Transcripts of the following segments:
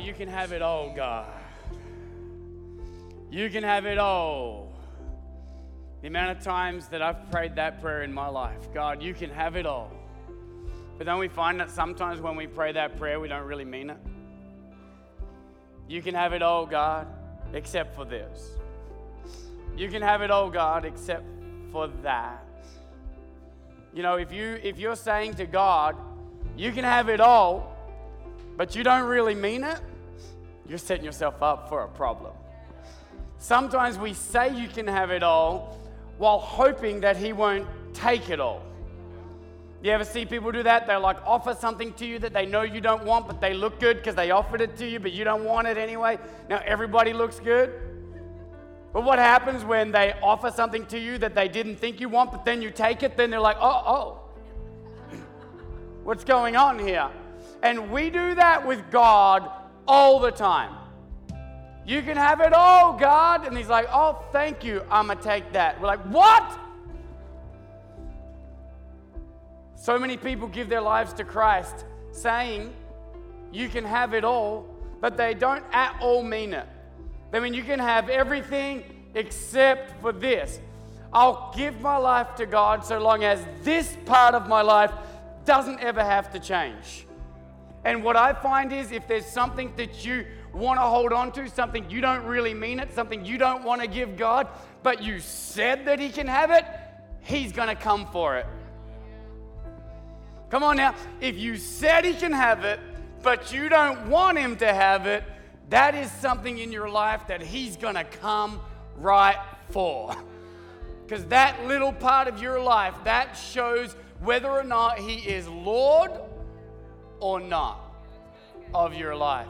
You can have it all, God. You can have it all. The amount of times that I've prayed that prayer in my life God, you can have it all. But then we find that sometimes when we pray that prayer, we don't really mean it. You can have it all, God, except for this. You can have it all, God, except for that. You know, if you if you're saying to God, you can have it all, but you don't really mean it, you're setting yourself up for a problem. Sometimes we say you can have it all while hoping that He won't take it all. You ever see people do that? They'll like offer something to you that they know you don't want, but they look good because they offered it to you, but you don't want it anyway. Now everybody looks good. But what happens when they offer something to you that they didn't think you want, but then you take it? Then they're like, oh, oh, what's going on here? And we do that with God all the time. You can have it all, God. And He's like, oh, thank you. I'm going to take that. We're like, what? So many people give their lives to Christ saying, you can have it all, but they don't at all mean it. They mean, you can have everything except for this. I'll give my life to God so long as this part of my life doesn't ever have to change. And what I find is if there's something that you want to hold on to, something you don't really mean it, something you don't want to give God, but you said that He can have it, He's going to come for it. Come on now. If you said He can have it, but you don't want Him to have it, that is something in your life that He's going to come right for. Because that little part of your life, that shows whether or not He is Lord or not of your life.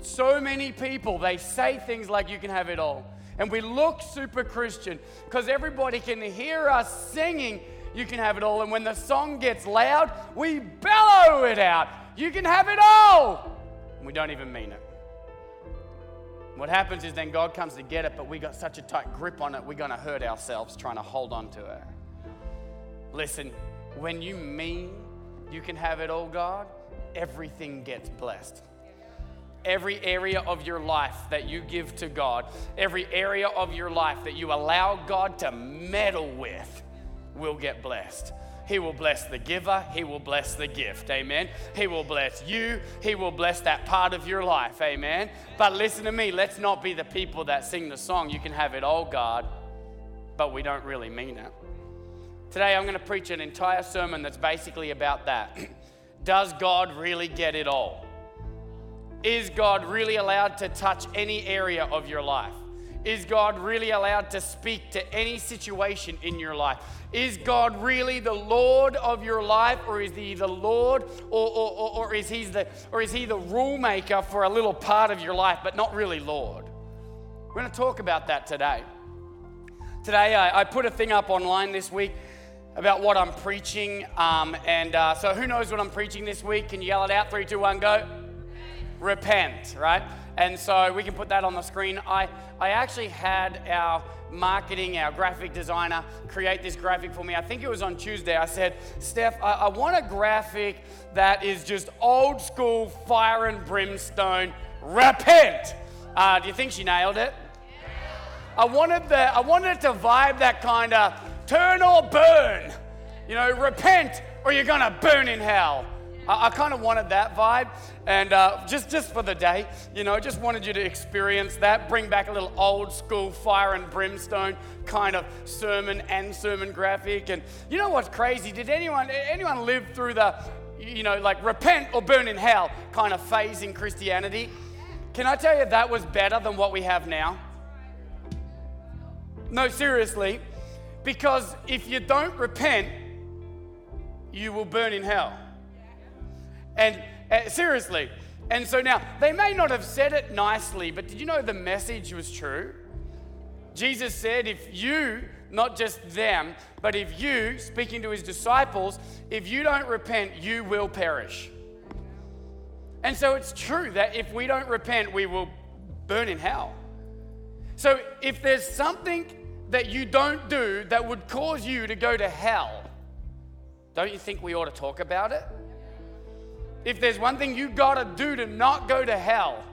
So many people, they say things like, You can have it all. And we look super Christian because everybody can hear us singing, You can have it all. And when the song gets loud, we bellow it out, You can have it all. And we don't even mean it. What happens is then God comes to get it, but we got such a tight grip on it, we're going to hurt ourselves trying to hold on to it. Listen, when you mean you can have it all, God, everything gets blessed. Every area of your life that you give to God, every area of your life that you allow God to meddle with, will get blessed. He will bless the giver. He will bless the gift. Amen. He will bless you. He will bless that part of your life. Amen. But listen to me. Let's not be the people that sing the song, You can have it all, God, but we don't really mean it. Today, I'm going to preach an entire sermon that's basically about that. Does God really get it all? Is God really allowed to touch any area of your life? Is God really allowed to speak to any situation in your life? Is God really the Lord of your life, or is He the Lord, or, or, or, is, he the, or is He the rule maker for a little part of your life, but not really Lord? We're going to talk about that today. Today, I, I put a thing up online this week about what I'm preaching. Um, and uh, so, who knows what I'm preaching this week? Can you yell it out? Three, two, one, go. Repent, right? And so we can put that on the screen. I, I actually had our marketing, our graphic designer, create this graphic for me. I think it was on Tuesday. I said, Steph, I, I want a graphic that is just old school fire and brimstone. Repent. Uh, do you think she nailed it? I wanted the I wanted it to vibe that kind of turn or burn. You know, repent or you're gonna burn in hell. I, I kind of wanted that vibe, and uh, just just for the day, you know, just wanted you to experience that. Bring back a little old school fire and brimstone kind of sermon and sermon graphic. And you know what's crazy? Did anyone anyone live through the you know like repent or burn in hell kind of phase in Christianity? Can I tell you that was better than what we have now? No, seriously. Because if you don't repent, you will burn in hell. And uh, seriously. And so now, they may not have said it nicely, but did you know the message was true? Jesus said, if you, not just them, but if you, speaking to his disciples, if you don't repent, you will perish. And so it's true that if we don't repent, we will burn in hell. So if there's something that you don't do that would cause you to go to hell, don't you think we ought to talk about it? If there's one thing you got to do to not go to hell,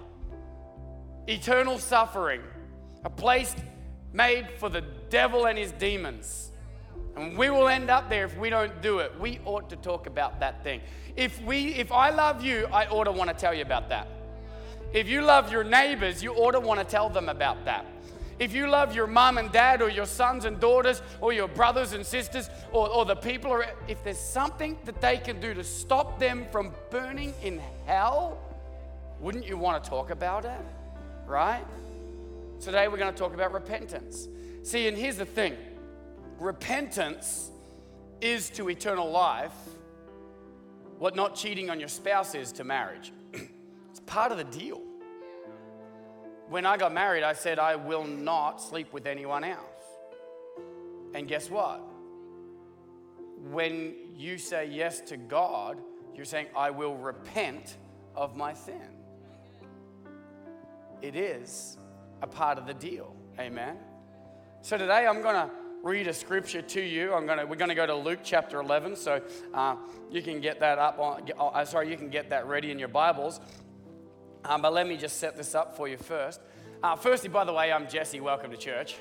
eternal suffering, a place made for the devil and his demons. And we will end up there if we don't do it. We ought to talk about that thing. If we if I love you, I ought to want to tell you about that. If you love your neighbors, you ought to want to tell them about that. If you love your mom and dad or your sons and daughters or your brothers and sisters or, or the people, if there's something that they can do to stop them from burning in hell, wouldn't you want to talk about it? Right? Today we're going to talk about repentance. See, and here's the thing repentance is to eternal life what not cheating on your spouse is to marriage. it's part of the deal when I got married, I said, I will not sleep with anyone else. And guess what? When you say yes to God, you're saying, I will repent of my sin. It is a part of the deal. Amen. So today I'm going to read a scripture to you. I'm gonna, we're going to go to Luke chapter 11. So uh, you can get that up on, uh, sorry, you can get that ready in your Bibles. Um, but let me just set this up for you first. Uh, firstly, by the way, I'm Jesse. Welcome to church.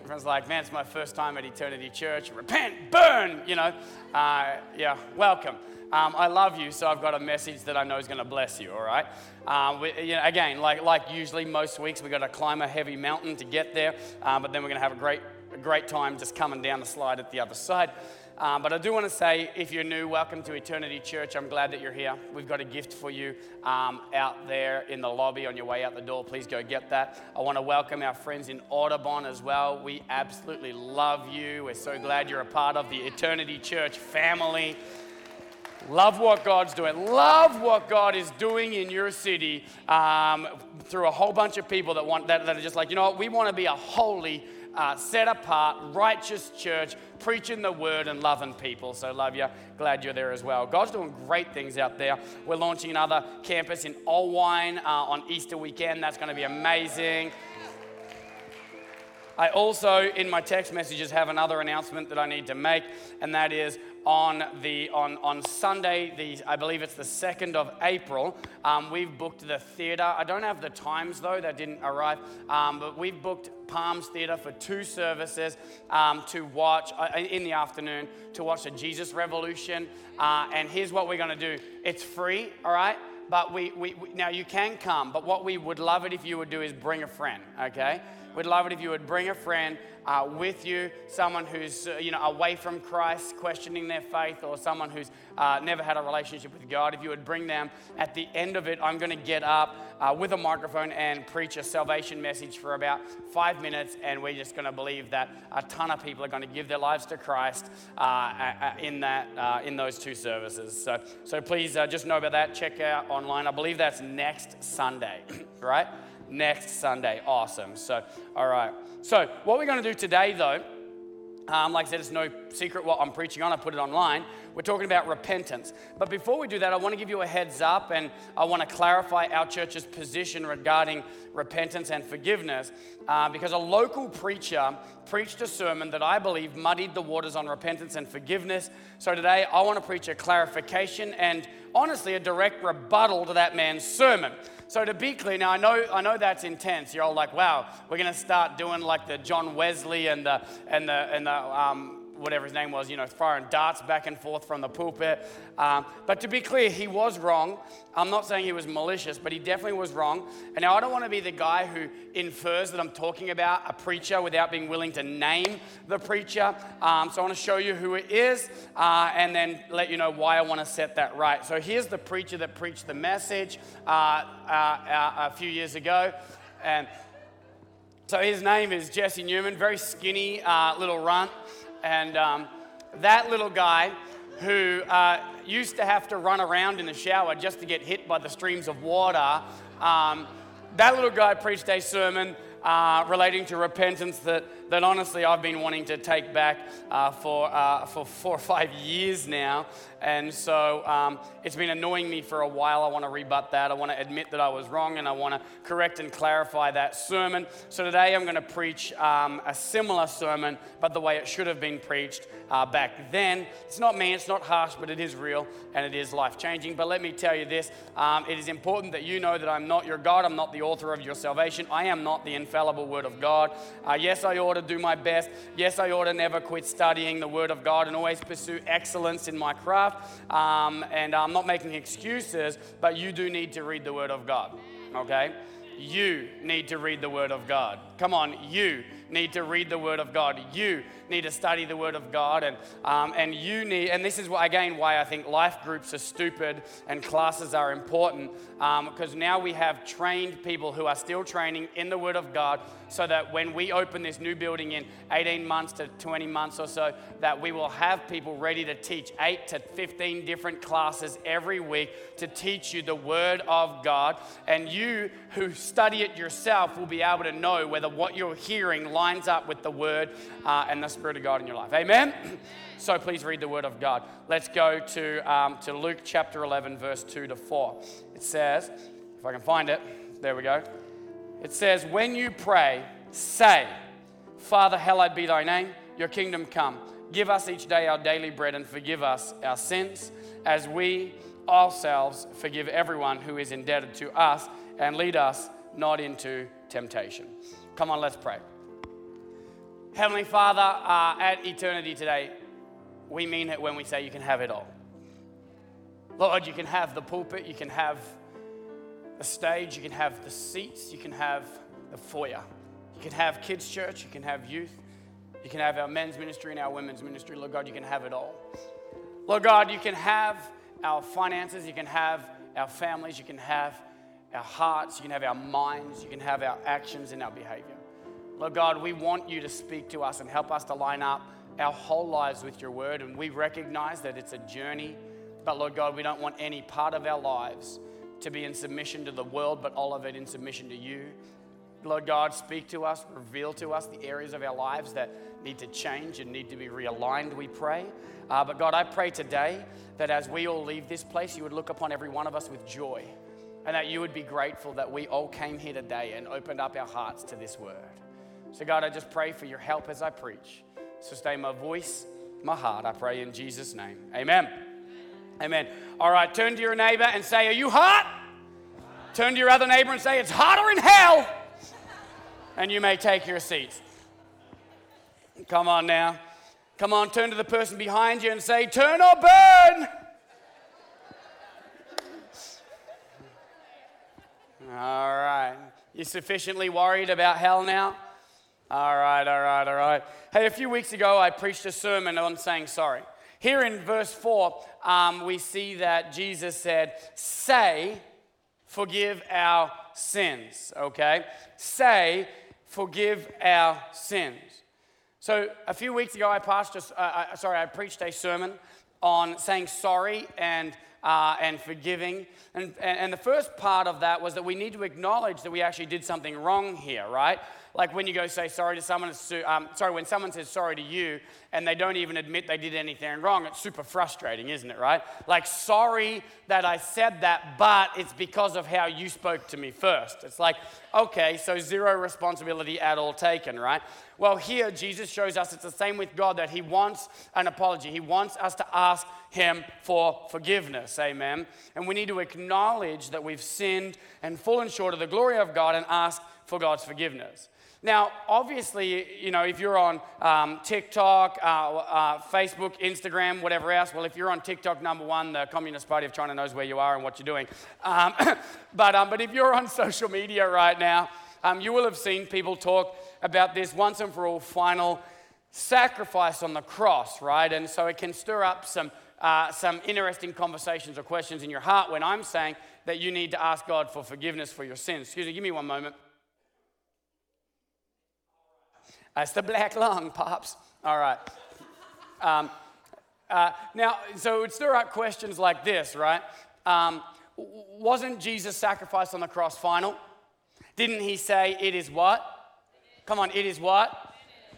Everyone's like, man, it's my first time at Eternity Church. Repent, burn, you know. Uh, yeah, welcome. Um, I love you, so I've got a message that I know is going to bless you, all right? Um, we, you know, again, like, like usually most weeks, we've got to climb a heavy mountain to get there, um, but then we're going to have a great, a great time just coming down the slide at the other side. Um, but I do want to say, if you're new, welcome to Eternity Church. I'm glad that you're here. We've got a gift for you um, out there in the lobby on your way out the door. Please go get that. I want to welcome our friends in Audubon as well. We absolutely love you. We're so glad you're a part of the Eternity Church family. Love what God's doing. Love what God is doing in your city um, through a whole bunch of people that want that, that are just like, you know what, we want to be a holy uh, set apart, righteous church, preaching the word and loving people. So, love you. Glad you're there as well. God's doing great things out there. We're launching another campus in Allwine uh, on Easter weekend. That's going to be amazing. I also, in my text messages, have another announcement that I need to make, and that is on the on on Sunday, the I believe it's the second of April. Um, we've booked the theatre. I don't have the times though; that didn't arrive. Um, but we've booked Palms Theatre for two services um, to watch uh, in the afternoon to watch the Jesus Revolution. Uh, and here's what we're going to do: it's free, all right. But we, we, we now you can come. But what we would love it if you would do is bring a friend, okay? We'd love it if you would bring a friend uh, with you, someone who's uh, you know away from Christ, questioning their faith, or someone who's uh, never had a relationship with God. If you would bring them, at the end of it, I'm going to get up uh, with a microphone and preach a salvation message for about five minutes, and we're just going to believe that a ton of people are going to give their lives to Christ uh, in that uh, in those two services. So so please just know about that. Check out online. I believe that's next Sunday, right? Next Sunday. Awesome. So, all right. So, what we're going to do today, though, um, like I said, it's no secret what I'm preaching on. I put it online. We're talking about repentance. But before we do that, I want to give you a heads up and I want to clarify our church's position regarding repentance and forgiveness uh, because a local preacher preached a sermon that I believe muddied the waters on repentance and forgiveness. So today, I want to preach a clarification and honestly a direct rebuttal to that man's sermon. So to be clear, now I know I know that's intense. You're all like, wow, we're gonna start doing like the John Wesley and the and the and the um, whatever his name was, you know, firing darts back and forth from the pulpit. Um, but to be clear, he was wrong. I'm not saying he was malicious, but he definitely was wrong. And now I don't want to be the guy who infers that I'm talking about a preacher without being willing to name the preacher. Um, so I want to show you who it is uh, and then let you know why I want to set that right. So here's the preacher that preached the message uh, uh, uh a few years ago. And so his name is Jesse Newman, very skinny uh, little runt. And um, that little guy who uh, used to have to run around in the shower just to get hit by the streams of water, um, that little guy preached a sermon uh, relating to repentance that, that honestly I've been wanting to take back uh, for, uh, for four or five years now. And so um, it's been annoying me for a while. I want to rebut that. I want to admit that I was wrong and I want to correct and clarify that sermon. So today I'm going to preach um, a similar sermon, but the way it should have been preached uh, back then. It's not me, it's not harsh, but it is real and it is life changing. But let me tell you this um, it is important that you know that I'm not your God. I'm not the author of your salvation. I am not the infallible Word of God. Uh, yes, I ought to do my best. Yes, I ought to never quit studying the Word of God and always pursue excellence in my craft. Um, and I'm not making excuses, but you do need to read the Word of God, okay? You need to read the Word of God. Come on, you need to read the Word of God. You need to study the Word of God. And, um, and you need, and this is again why I think life groups are stupid and classes are important, because um, now we have trained people who are still training in the Word of God so that when we open this new building in 18 months to 20 months or so, that we will have people ready to teach 8 to 15 different classes every week to teach you the Word of God. And you who study it yourself will be able to know whether what you're hearing lines up with the Word uh, and the Spirit of God in your life. Amen? So please read the Word of God. Let's go to, um, to Luke chapter 11, verse 2 to 4. It says, if I can find it, there we go. It says, When you pray, say, Father, hallowed be thy name, your kingdom come. Give us each day our daily bread and forgive us our sins as we ourselves forgive everyone who is indebted to us and lead us not into temptation. Come on, let's pray. Heavenly Father, uh, at eternity today, we mean it when we say you can have it all. Lord, you can have the pulpit, you can have the stage, you can have the seats, you can have the foyer. You can have kids' church, you can have youth, you can have our men's ministry and our women's ministry. Lord God, you can have it all. Lord God, you can have our finances, you can have our families, you can have our hearts, you can have our minds, you can have our actions and our behavior. Lord God, we want you to speak to us and help us to line up our whole lives with your word. And we recognize that it's a journey. But Lord God, we don't want any part of our lives to be in submission to the world, but all of it in submission to you. Lord God, speak to us, reveal to us the areas of our lives that need to change and need to be realigned, we pray. Uh, but God, I pray today that as we all leave this place, you would look upon every one of us with joy and that you would be grateful that we all came here today and opened up our hearts to this word. So, God, I just pray for your help as I preach. Sustain my voice, my heart, I pray in Jesus' name. Amen. Amen. All right, turn to your neighbor and say, Are you hot? Turn to your other neighbor and say, It's hotter in hell. And you may take your seats. Come on now. Come on, turn to the person behind you and say, Turn or burn. All right. You sufficiently worried about hell now? All right, all right, all right. Hey, a few weeks ago, I preached a sermon on saying sorry. Here in verse 4, um, we see that Jesus said, Say, forgive our sins, okay? Say, forgive our sins. So a few weeks ago, I, passed uh, uh, sorry, I preached a sermon on saying sorry and uh, and forgiving. And, and, the first part of that was that we need to acknowledge that we actually did something wrong here, right? like when you go say sorry to someone, um, sorry, when someone says sorry to you and they don't even admit they did anything wrong, it's super frustrating, isn't it, right? Like, sorry that I said that, but it's because of how you spoke to me first. It's like, okay, so zero responsibility at all taken, right? Well, here Jesus shows us it's the same with God that He wants an apology. He wants us to ask Him for forgiveness, amen? And we need to acknowledge that we've sinned and fallen short of the glory of God and ask for God's forgiveness. Now, obviously, you know, if you're on um, TikTok, uh, uh, Facebook, Instagram, whatever else, well, if you're on TikTok, number one, the Communist Party of China knows where you are and what you're doing. Um, but, um, but if you're on social media right now, um, you will have seen people talk about this once and for all final sacrifice on the cross, right? And so it can stir up some, uh, some interesting conversations or questions in your heart when I'm saying that you need to ask God for forgiveness for your sins. Excuse me, give me one moment. That's the black lung, Pops. All right. Um, uh, now, so it would stir up questions like this, right? Um, wasn't Jesus' sacrifice on the cross final? Didn't he say, it is what? Come on, it is what?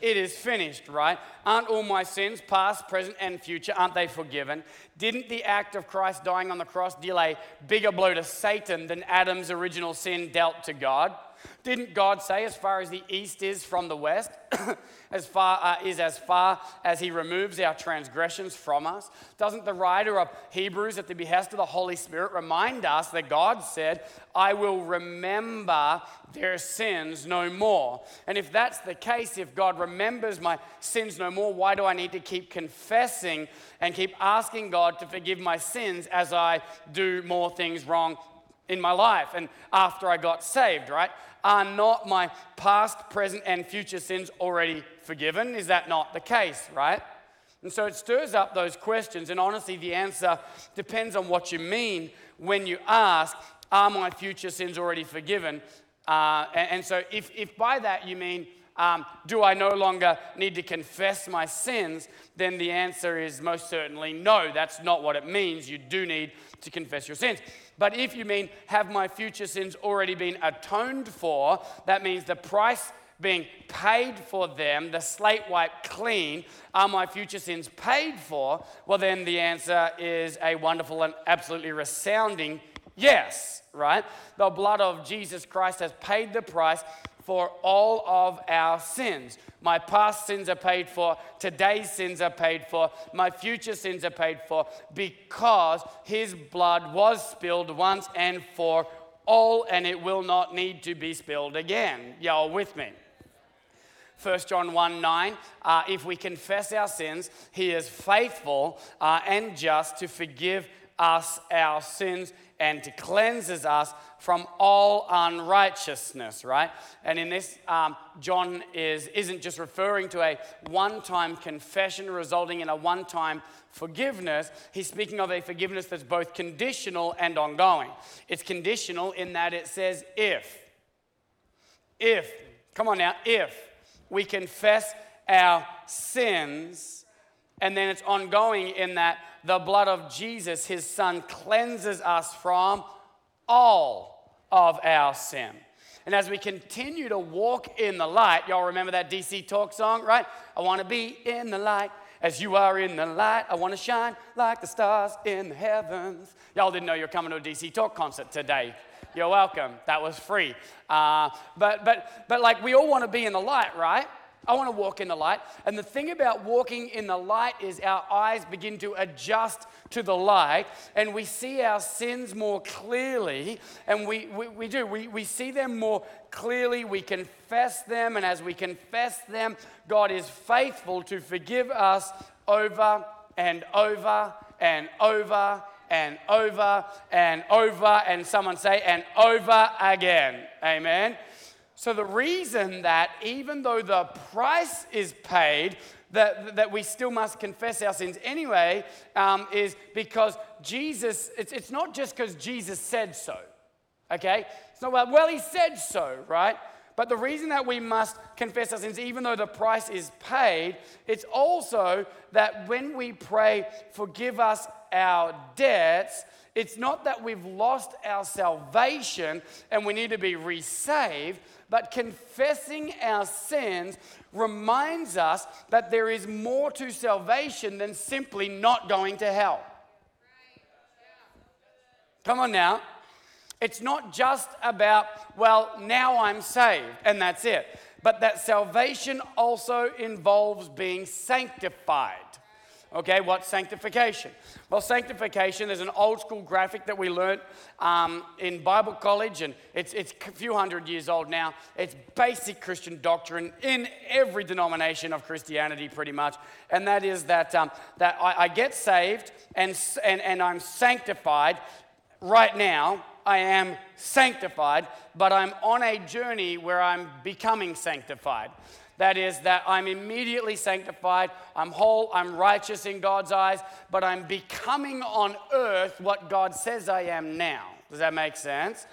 it is finished, right? Aren't all my sins, past, present, and future, aren't they forgiven? Didn't the act of Christ dying on the cross deal a bigger blow to Satan than Adam's original sin dealt to God? Didn't God say, as far as the east is from the west, as far uh, is as far as He removes our transgressions from us? Doesn't the writer of Hebrews, at the behest of the Holy Spirit, remind us that God said, "I will remember their sins no more"? And if that's the case, if God remembers my sins no more, why do I need to keep confessing and keep asking God to forgive my sins as I do more things wrong in my life and after I got saved, right? Are not my past, present, and future sins already forgiven? Is that not the case, right? And so it stirs up those questions, and honestly, the answer depends on what you mean when you ask, Are my future sins already forgiven? Uh, and, and, so, if, if by that you mean, um, do I no longer need to confess my sins? Then the answer is most certainly no. That's not what it means. You do need to confess your sins. But if you mean, have my future sins already been atoned for, that means the price being paid for them, the slate wiped clean, are my future sins paid for? Well, then the answer is a wonderful and absolutely resounding yes, right? The blood of Jesus Christ has paid the price for all of our sins. My past sins are paid for, today's sins are paid for, my future sins are paid for because his blood was spilled once and for all, and it will not need to be spilled again. Y'all with me? 1 John 1 9, uh, if we confess our sins, he is faithful uh, and just to forgive us our sins and to cleanses us from all unrighteousness, right? And in this, um, John is, isn't just referring to a one time confession resulting in a one time forgiveness. He's speaking of a forgiveness that's both conditional and ongoing. It's conditional in that it says, if, if, come on now, if we confess our sins, and then it's ongoing in that the blood of Jesus, his son, cleanses us from all of our sin. And as we continue to walk in the light, y'all remember that DC Talk song, right? I want to be in the light as you are in the light. I want to shine like the stars in the heavens. Y'all didn't know you're coming to a DC Talk concert today. You're welcome. That was free. Uh, but, but, but like we all want to be in the light, right? I want to walk in the light. And the thing about walking in the light is our eyes begin to adjust to the light and we see our sins more clearly. And we, we, we do, we, we see them more clearly. We confess them. And as we confess them, God is faithful to forgive us over and over and over and over and over. And someone say, and over again. Amen. So, the reason that even though the price is paid, that, that we still must confess our sins anyway, um, is because Jesus, it's, it's not just because Jesus said so, okay? It's not well, well, he said so, right? But the reason that we must confess our sins, even though the price is paid, it's also that when we pray, forgive us our debts, it's not that we've lost our salvation and we need to be resaved, but confessing our sins reminds us that there is more to salvation than simply not going to hell. Come on now. It's not just about, well, now I'm saved and that's it, but that salvation also involves being sanctified. Okay, what's sanctification? Well, sanctification is an old school graphic that we learned um, in Bible college, and it's, it's a few hundred years old now. It's basic Christian doctrine in every denomination of Christianity, pretty much. And that is that, um, that I, I get saved and, and, and I'm sanctified right now. I am sanctified, but I'm on a journey where I'm becoming sanctified. That is, that I'm immediately sanctified, I'm whole, I'm righteous in God's eyes, but I'm becoming on earth what God says I am now. Does that make sense?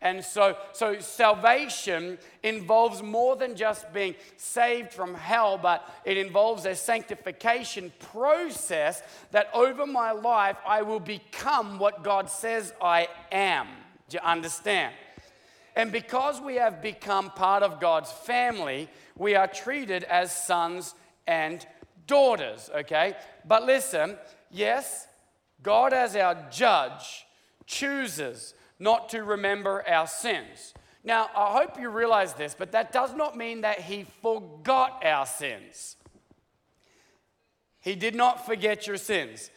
And so, so salvation involves more than just being saved from hell, but it involves a sanctification process that over my life I will become what God says I am. Do you understand? And because we have become part of God's family, we are treated as sons and daughters, okay? But listen, yes, God as our judge chooses not to remember our sins. Now, I hope you realize this, but that does not mean that he forgot our sins. He did not forget your sins.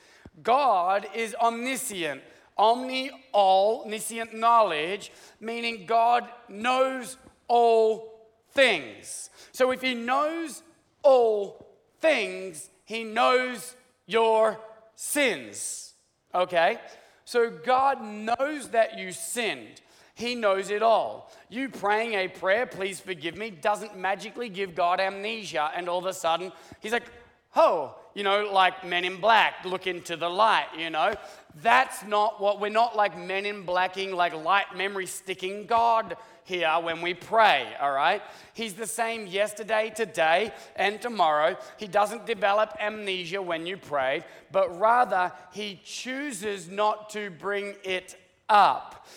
God is omniscient, omni, all, omniscient knowledge, meaning God knows all things. So if He knows all things, He knows your sins. Okay? So God knows that you sinned. He knows it all. You praying a prayer, please forgive me, doesn't magically give God amnesia, and all of a sudden, He's like, oh, you know, like men in black, look into the light, you know. That's not what we're not like men in blacking, like light memory sticking God here when we pray, all right? He's the same yesterday, today, and tomorrow. He doesn't develop amnesia when you pray, but rather, He chooses not to bring it up.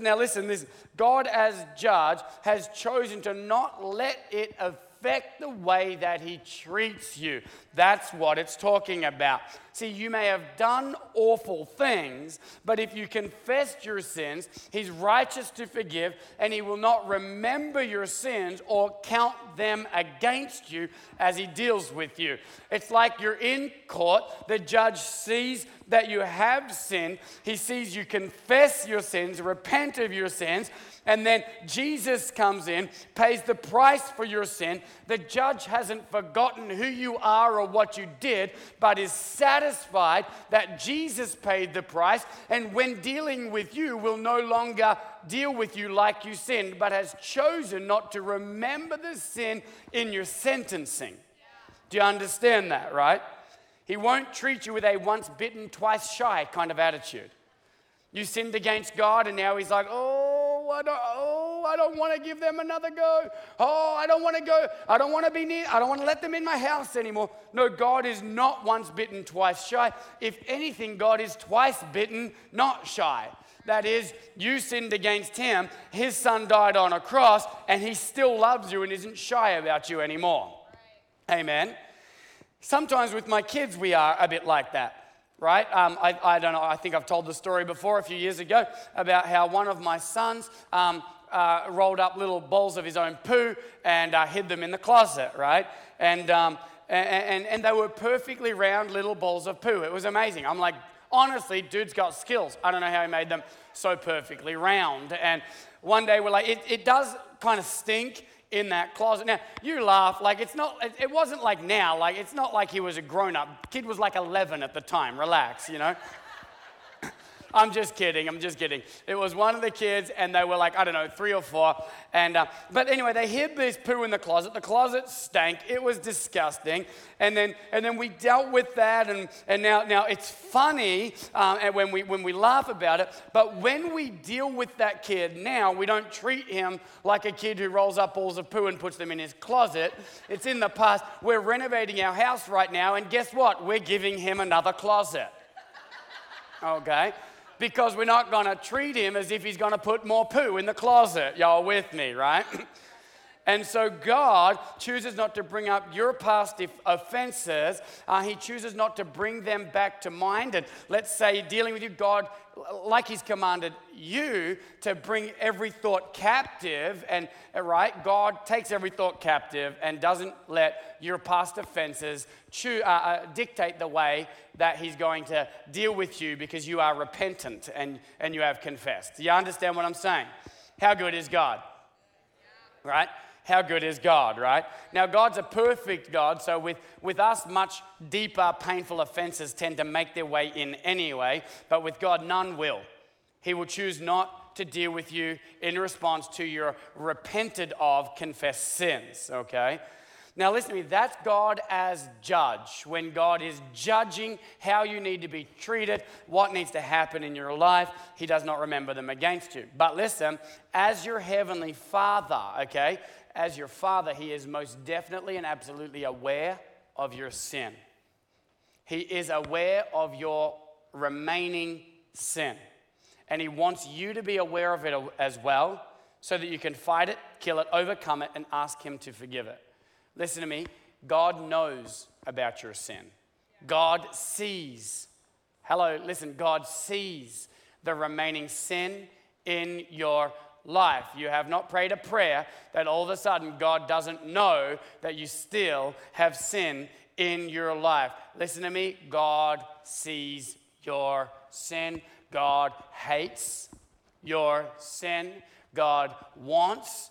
Now, listen, this God as judge has chosen to not let it affect affect the way that he treats you. That's what it's talking about. See, you may have done awful things, but if you confess your sins, he's righteous to forgive, and he will not remember your sins or count them against you as he deals with you. It's like you're in court, the judge sees that you have sinned, he sees you confess your sins, repent of your sins and then Jesus comes in, pays the price for your sin. The judge hasn't forgotten who you are or what you did, but is satisfied that Jesus paid the price. And when dealing with you, will no longer deal with you like you sinned, but has chosen not to remember the sin in your sentencing. Do you understand that, right? He won't treat you with a once bitten, twice shy kind of attitude. You sinned against God, and now he's like, oh, I don't, oh, I don't want to give them another go. Oh, I don't want to go. I don't want to be near. I don't want to let them in my house anymore. No, God is not once bitten, twice shy. If anything, God is twice bitten, not shy. That is, you sinned against him, his son died on a cross, and he still loves you and isn't shy about you anymore. Right. Amen. Sometimes with my kids, we are a bit like that right? Um, I, I, don't know, I think I've told the story before a few years ago about how one of my sons um, uh, rolled up little balls of his own poo and uh, hid them in the closet, right? And, um, and, and, and they were perfectly round little balls of poo. It was amazing. I'm like, honestly, dude's got skills. I don't know how he made them so perfectly round. And one day we're like, it, it does kind of stink in that closet. Now, you laugh, like it's not, it wasn't like now, like it's not like he was a grown up. Kid was like 11 at the time, relax, you know? I'm just kidding. I'm just kidding. It was one of the kids, and they were like, I don't know, three or four. And uh, but anyway, they hid this poo in the closet. The closet stank. It was disgusting. And then and then we dealt with that. And and now now it's funny um, and when we when we laugh about it. But when we deal with that kid now, we don't treat him like a kid who rolls up balls of poo and puts them in his closet. It's in the past. We're renovating our house right now, and guess what? We're giving him another closet. Okay because we're not going to treat him as if he's going to put more poo in the closet. Y'all with me, right? And so God chooses not to bring up your past offenses. Uh, he chooses not to bring them back to mind. And let's say, dealing with you, God, like He's commanded you to bring every thought captive. And, uh, right, God takes every thought captive and doesn't let your past offenses uh, uh, dictate the way that He's going to deal with you because you are repentant and, and you have confessed. Do you understand what I'm saying? How good is God? Right? How good is God, right? Now, God's a perfect God, so with, with us, much deeper, painful offenses tend to make their way in anyway, but with God, none will. He will choose not to deal with you in response to your repented of confessed sins, okay? Now, listen to me, that's God as judge. When God is judging how you need to be treated, what needs to happen in your life, He does not remember them against you. But listen, as your heavenly Father, okay, as your Father, He is most definitely and absolutely aware of your sin. He is aware of your remaining sin. And He wants you to be aware of it as well so that you can fight it, kill it, overcome it, and ask Him to forgive it. Listen to me God knows about your sin, God sees. Hello, listen, God sees the remaining sin in your life. You have not prayed a prayer that all of a sudden God doesn't know that you still have sin in your life. Listen to me God sees your sin, God hates your sin, God wants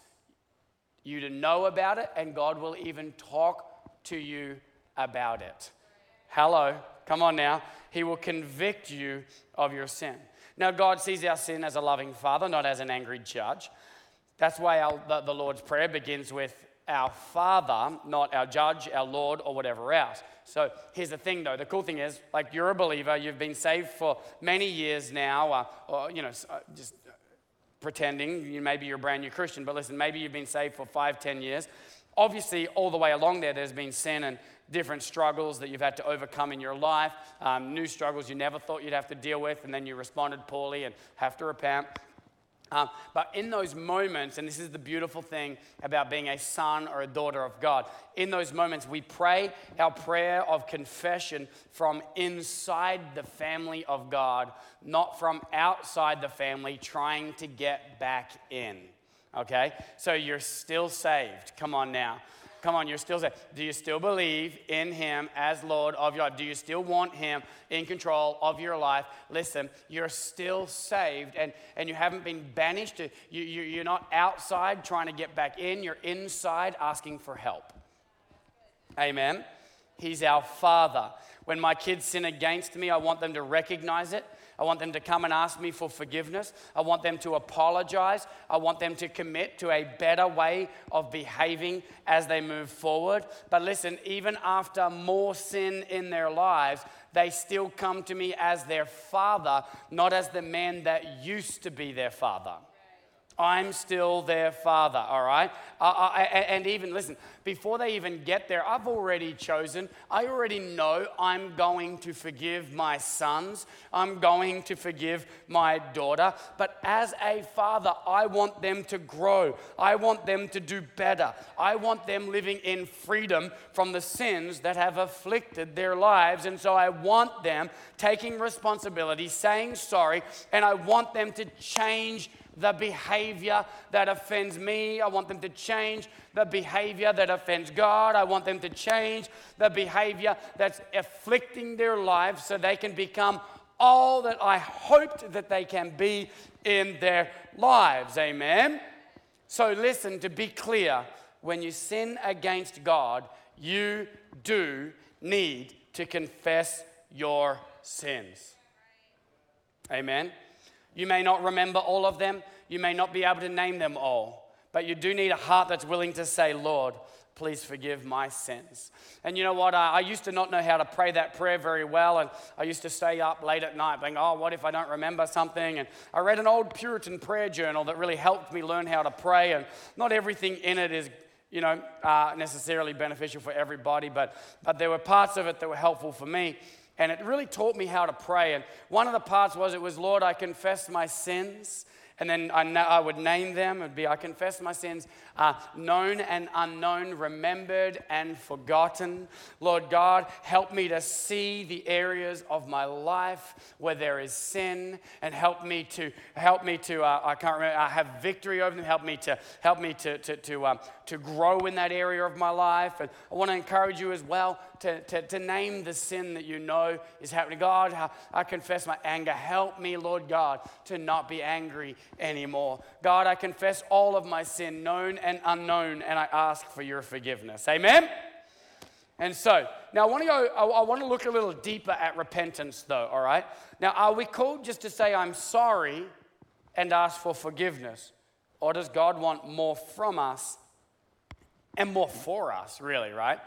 you to know about it, and God will even talk to you about it. Hello, come on now. He will convict you of your sin. Now, God sees our sin as a loving father, not as an angry judge. That's why our, the, the Lord's Prayer begins with our Father, not our judge, our Lord, or whatever else. So here's the thing, though. The cool thing is, like, you're a believer, you've been saved for many years now, uh, or, you know, uh, just pretending. You, maybe you're a brand new Christian, but listen, maybe you've been saved for five, ten years. Obviously, all the way along there, there's been sin and different struggles that you've had to overcome in your life, um, new struggles you never thought you'd have to deal with, and then you responded poorly and have to repent. Um, but in those moments, and this is the beautiful thing about being a son or a daughter of God, in those moments, we pray our prayer of confession from inside the family of God, not from outside the family trying to get back in. Okay? So you're still saved. Come on now. Come on, you're still saved. Do you still believe in Him as Lord of your life? Do you still want Him in control of your life? Listen, you're still saved and, and you haven't been banished. You, you, you're not outside trying to get back in, you're inside asking for help. Amen. He's our Father. When my kids sin against me, I want them to recognize it I want them to come and ask me for forgiveness. I want them to apologize. I want them to commit to a better way of behaving as they move forward. But listen, even after more sin in their lives, they still come to me as their father, not as the man that used to be their father. I'm still their father, all right? Uh, uh, and even, listen, before they even get there, I've already chosen, I already know I'm going to forgive my sons, I'm going to forgive my daughter. But as a father, I want them to grow, I want them to do better, I want them living in freedom from the sins that have afflicted their lives. And so I want them taking responsibility, saying sorry, and I want them to change the behavior that offends me. I want them to change the behavior that offends God. I want them to change the behavior that's afflicting their lives so they can become all that I hoped that they can be in their lives. Amen. So, listen to be clear when you sin against God, you do need to confess your sins. Amen. You may not remember all of them, you may not be able to name them all, but you do need a heart that's willing to say, Lord, please forgive my sins. And you know what? I, I, used to not know how to pray that prayer very well, and I used to stay up late at night being, oh, what if I don't remember something? And I read an old Puritan prayer journal that really helped me learn how to pray, and not everything in it is you know, uh, necessarily beneficial for everybody, but, but there were parts of it that were helpful for me and it really taught me how to pray. And one of the parts was it was, Lord, I confess my sins. And then I, I would name them. It would be, I confess my sins, uh, known and unknown, remembered and forgotten. Lord God, help me to see the areas of my life where there is sin, and help me to help me to uh, I can't remember. I have victory over them. Help me to help me to to to, um, to grow in that area of my life. And I want to encourage you as well to, to, to name the sin that you know is happening. God, I, confess my anger. Help me, Lord God, to not be angry anymore. God, I confess all of my sin, known and unknown, and I ask for your forgiveness. Amen? And so, now I want to go, I want to look a little deeper at repentance, though, all right? Now, are we called just to say, I'm sorry and ask for forgiveness? Or does God want more from us and more for us, really, right?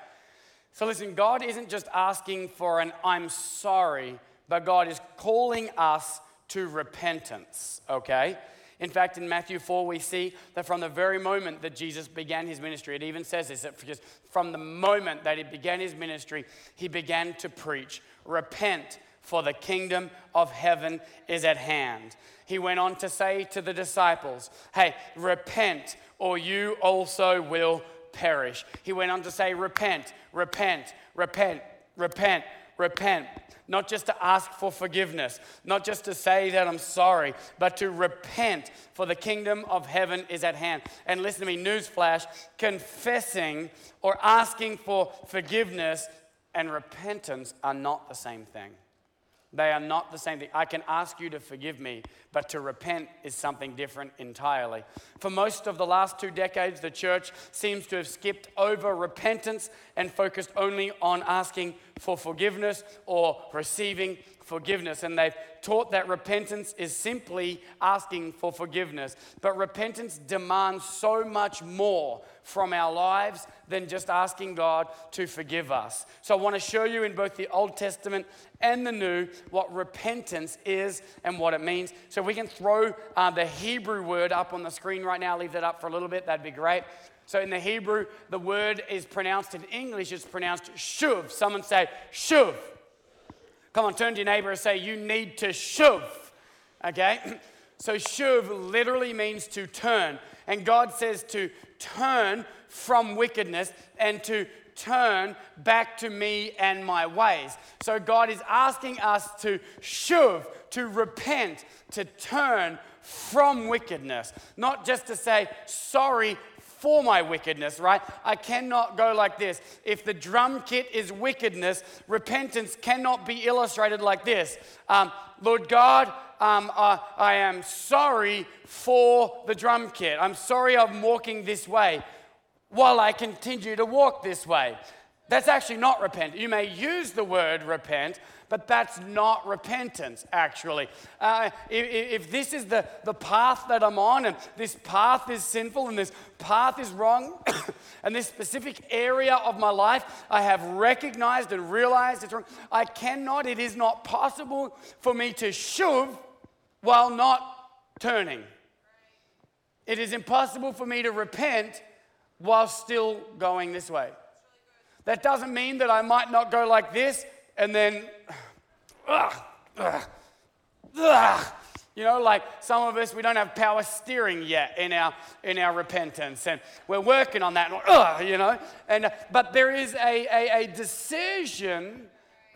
So listen, God isn't just asking for an I'm sorry, but God is calling us to repentance, okay? In fact, in Matthew 4, we see that from the very moment that Jesus began his ministry, it even says this, that from the moment that he began his ministry, he began to preach, Repent, for the kingdom of heaven is at hand. He went on to say to the disciples, Hey, repent, or you also will perish. He went on to say, Repent, repent, repent, repent, repent. Not just to ask for forgiveness, not just to say that I'm sorry, but to repent, for the kingdom of heaven is at hand. And listen to me, newsflash confessing or asking for forgiveness and repentance are not the same thing. They are not the same thing. I can ask you to forgive me, but to repent is something different entirely. For most of the last two decades, the church seems to have skipped over repentance and focused only on asking for forgiveness or receiving forgiveness. And they've taught that repentance is simply asking for forgiveness. But repentance demands so much more from our lives than just asking God to forgive us. So I want to show you in both the Old Testament and the New what repentance is and what it means. So we can throw uh, the Hebrew word up on the screen right now, leave that up for a little bit, that'd be great. So in the Hebrew, the word is pronounced in English, it's pronounced shuv. Someone say shuv. Come on, turn to your neighbor and say, You need to shove. Okay? So shuv literally means to turn. And God says to turn from wickedness and to turn back to me and my ways. So God is asking us to shuv, to repent, to turn from wickedness, not just to say sorry for my wickedness, right? I cannot go like this. If the drum kit is wickedness, repentance cannot be illustrated like this um, Lord God, um, uh, I am sorry for the drum kit. I'm sorry I'm walking this way while I continue to walk this way. That's actually not repent. You may use the word repent, but that's not repentance, actually. Uh, if, if, this is the, the path that I'm on, and this path is sinful, and this path is wrong, and this specific area of my life I have recognized and realized it's wrong, I cannot, it is not possible for me to shove while not turning. It is impossible for me to repent while still going this way. That doesn't mean that I might not go like this and then, ugh, ugh, ugh. You know, like some of us, we don't have power steering yet in our in our repentance, and we're working on that. And, ugh, you know, and but there is a, a, a decision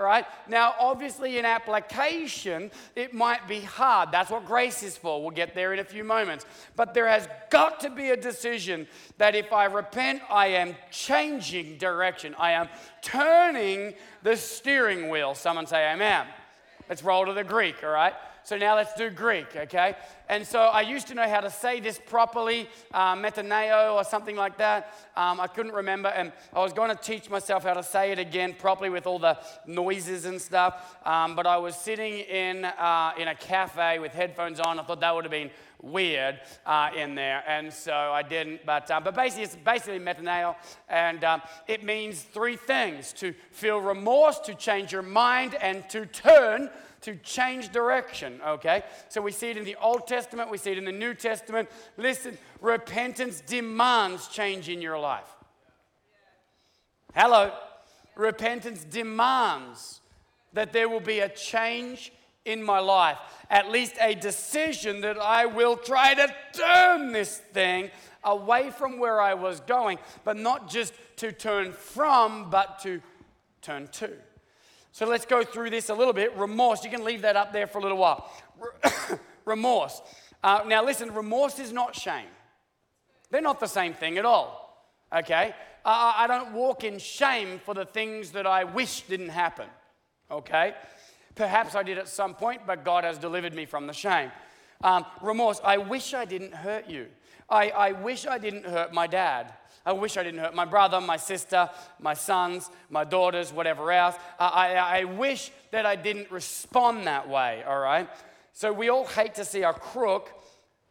right? Now, obviously, in application, it might be hard. That's what grace is for. We'll get there in a few moments. But there has got to be a decision that if I repent, I am changing direction. I am turning the steering wheel. Someone say, Amen. Let's roll to the Greek, all right? So now let's do Greek, okay? And so I used to know how to say this properly, uh, metaneo or something like that. Um, I couldn't remember, and I was going to teach myself how to say it again properly with all the noises and stuff. Um, but I was sitting in, uh, in a cafe with headphones on. I thought that would have been weird uh, in there, and so I didn't. But, uh, but basically, it's basically metaneo, and um, it means three things to feel remorse, to change your mind, and to turn to change direction, okay? So we see it in the Old Testament, we see it in the New Testament. Listen, repentance demands change in your life. Hello. Repentance demands that there will be a change in my life, at least a decision that I will try to turn this thing away from where I was going, but not just to turn from, but to turn to. So let's go through this a little bit. Remorse, you can leave that up there for a little while. remorse. Uh, now, listen, remorse is not shame, they're not the same thing at all. Okay? Uh, I don't walk in shame for the things that I wish didn't happen. Okay? Perhaps I did at some point, but God has delivered me from the shame. Um, remorse, I wish I didn't hurt you. I, I wish I didn't hurt my dad. I wish I didn't hurt my brother, my sister, my sons, my daughters, whatever else. I, I, I wish that I didn't respond that way, all right? So we all hate to see a crook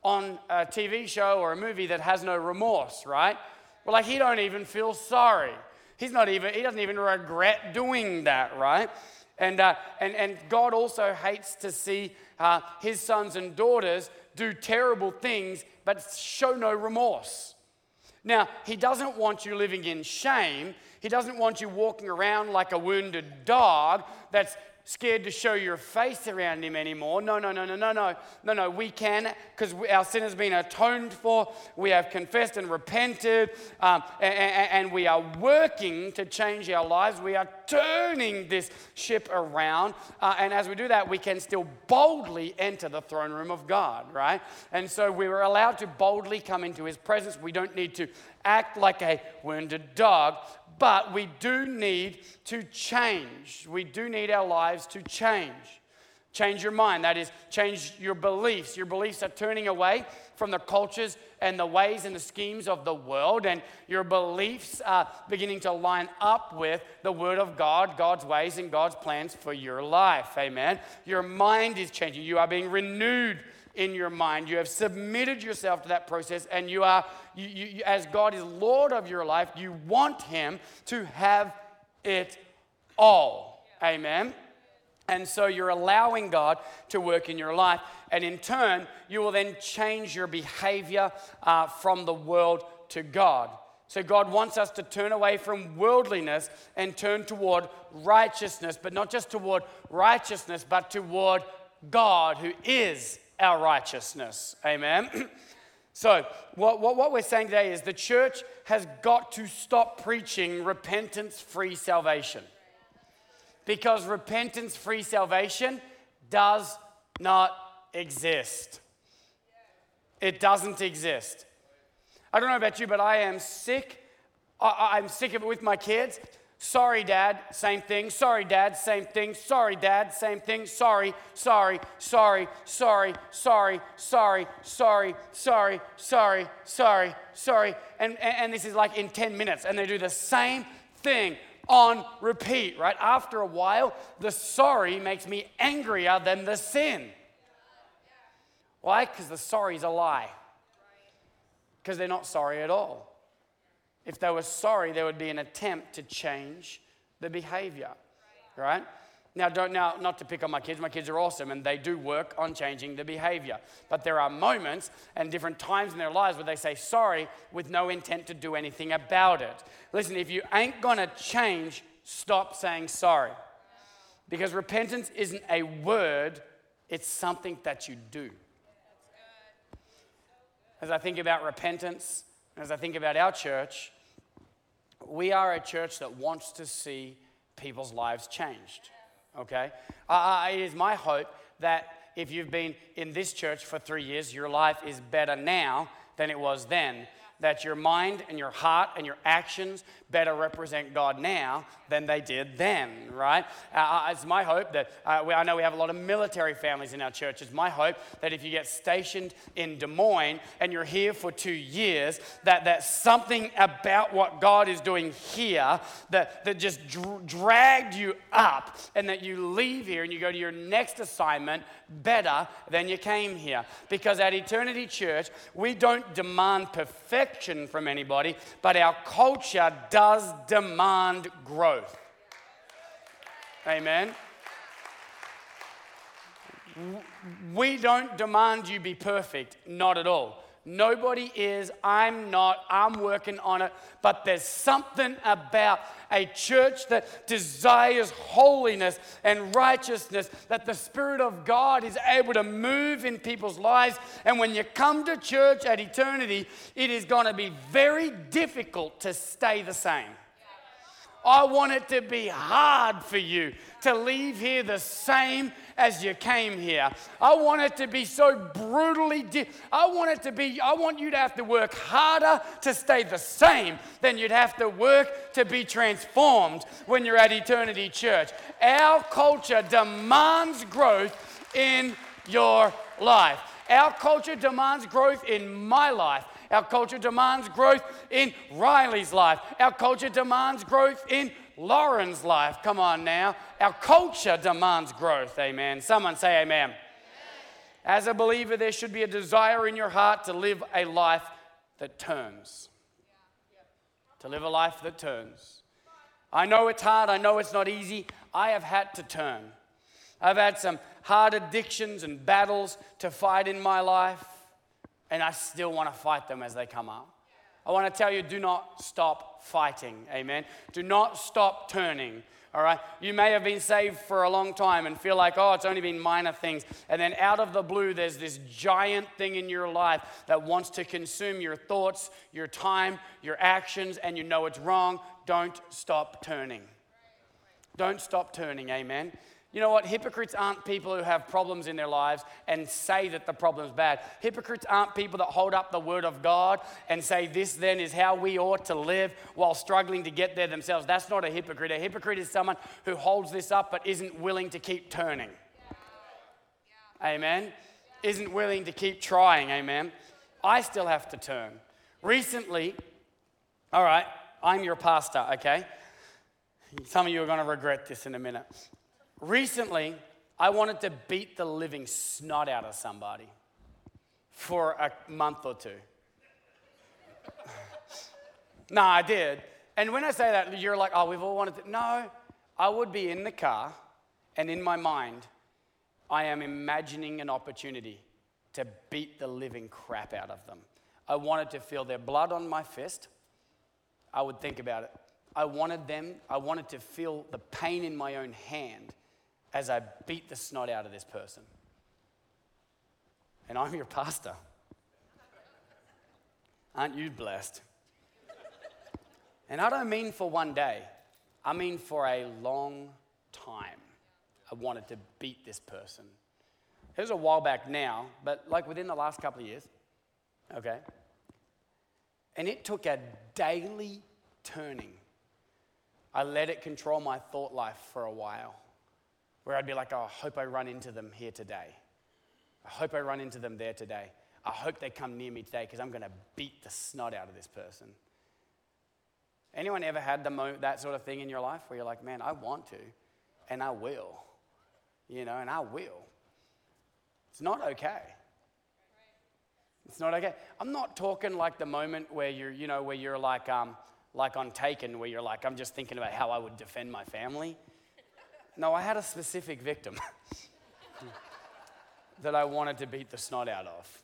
on a TV show or a movie that has no remorse, right? Well, like he don't even feel sorry. He's not even, he doesn't even regret doing that, right? And, uh, and, and God also hates to see uh, his sons and daughters do terrible things but show no remorse. Now, he doesn't want you living in shame. He doesn't want you walking around like a wounded dog that's scared to show your face around him anymore. No, no, no, no, no, no. No, no, we can because our sin has been atoned for. We have confessed and repented, um, and, and, we are working to change our lives. We are turning this ship around. Uh, and as we do that, we can still boldly enter the throne room of God, right? And so we were allowed to boldly come into his presence. We don't need to act like a wounded dog, but we do need to change. We do need our lives to change. Change your mind, that is, change your beliefs. Your beliefs are turning away from the cultures and the ways and the schemes of the world, and your beliefs are beginning to line up with the Word of God, God's ways, and God's plans for your life. Amen. Your mind is changing. You are being renewed in your mind. You have submitted yourself to that process, and you are, you, you, as God is Lord of your life, you want Him to have it all. Amen. And so you're allowing God to work in your life. And in turn, you will then change your behavior uh, from the world to God. So God wants us to turn away from worldliness and turn toward righteousness, but not just toward righteousness, but toward God who is our righteousness. Amen. so, what, what, what we're saying today is the church has got to stop preaching repentance free salvation. Because repentance free salvation does not exist. It doesn't exist. I don't know about you, but I am sick. I, I'm sick of it with my kids. Sorry, dad, same thing. Sorry, dad, same thing. Sorry, dad, same thing. Sorry, sorry, sorry, sorry, sorry, sorry, sorry, sorry, sorry, sorry, sorry. And, and, and this is like in 10 minutes, and they do the same thing on repeat, right? After a while, the sorry makes me angrier than the sin. Why? Because the sorry is a lie. Because they're not sorry at all. If they were sorry, there would be an attempt to change the behavior, right? Now, don't now not to pick on my kids. My kids are awesome, and they do work on changing the behavior. But there are moments and different times in their lives where they say sorry with no intent to do anything about it. Listen, if you ain't gonna change, stop saying sorry, because repentance isn't a word; it's something that you do. As I think about repentance, as I think about our church, we are a church that wants to see people's lives changed. Okay? Uh, it is my hope that if you've been in this church for three years, your life is better now than it was then that your mind and your heart and your actions better represent God now than they did then, right? Uh, uh, it's my hope that uh, we, I know we have a lot of military families in our church. It's my hope that if you get stationed in Des Moines and you're here for two years, that, that something about what God is doing here that, that just dr- dragged you up and that you leave here and you go to your next assignment better than you came here. Because at Eternity Church, we don't demand perfection from anybody, but our culture does demand growth. Amen. We don't demand you be perfect, not at all. Nobody is. I'm not. I'm working on it. But there's something about a church that desires holiness and righteousness, that the Spirit of God is able to move in people's lives. And when you come to church at eternity, it is going to be very difficult to stay the same. I want it to be hard for you to leave here the same as you came here. I want it to be so brutally, di- I want it to be, I want you to have to work harder to stay the same than you'd have to work to be transformed when you're at Eternity Church. Our culture demands growth in your life. Our culture demands growth in my life. Our culture demands growth in Riley's life. Our culture demands growth in Lauren's life. Come on now. Our culture demands growth. Amen. Someone say amen. amen. As a believer, there should be a desire in your heart to live a life that turns. To live a life that turns. I know it's hard. I know it's not easy. I have had to turn. I've had some hard addictions and battles to fight in my life, and I still want to fight them as they come up. I want to tell you do not stop fighting. Amen. Do not stop turning. All right? You may have been saved for a long time and feel like, oh, it's only been minor things. And then out of the blue, there's this giant thing in your life that wants to consume your thoughts, your time, your actions, and you know it's wrong. Don't stop turning. Don't stop turning, amen. You know what? Hypocrites aren't people who have problems in their lives and say that the problem's bad. Hypocrites aren't people that hold up the word of God and say, This then is how we ought to live while struggling to get there themselves. That's not a hypocrite. A hypocrite is someone who holds this up but isn't willing to keep turning. Amen. Isn't willing to keep trying. Amen. I still have to turn. Recently, all right, I'm your pastor, okay? Some of you are going to regret this in a minute. Recently, I wanted to beat the living snot out of somebody for a month or two. no, I did. And when I say that, you're like, oh, we've all wanted to. No, I would be in the car, and in my mind, I am imagining an opportunity to beat the living crap out of them. I wanted to feel their blood on my fist. I would think about it. I wanted them, I wanted to feel the pain in my own hand as I beat the snot out of this person. And I'm your pastor. Aren't you blessed? And I don't mean for one day, I mean for a long time. I wanted to beat this person. It was a while back now, but like within the last couple of years, okay? And it took a daily turning. I let it control my thought life for a while where I'd be like, oh, I hope I run into them here today. I hope I run into them there today. I hope they come near me today because I'm going to beat the snot out of this person. Anyone ever had the mo- that sort of thing in your life where you're like, man, I want to, and I will, you know, and I will. It's not okay. It's not okay. I'm not talking like the moment where you're, you know, where you're like, um, like on Taken, where you're like, I'm just thinking about how I would defend my family. No, I had a specific victim that I wanted to beat the snot out of.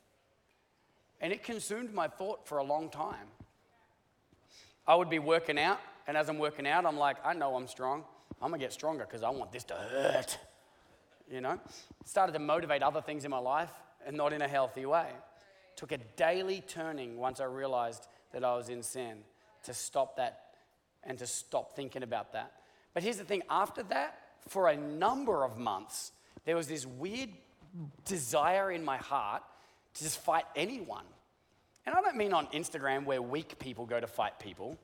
And it consumed my thought for a long time. I would be working out, and as I'm working out, I'm like, I know I'm strong. I'm gonna get stronger because I want this to hurt. You know? Started to motivate other things in my life and not in a healthy way. Took a daily turning once I realized that I was in sin to stop that and to stop thinking about that. But here's the thing after that, for a number of months, there was this weird desire in my heart to just fight anyone. And I don't mean on Instagram where weak people go to fight people.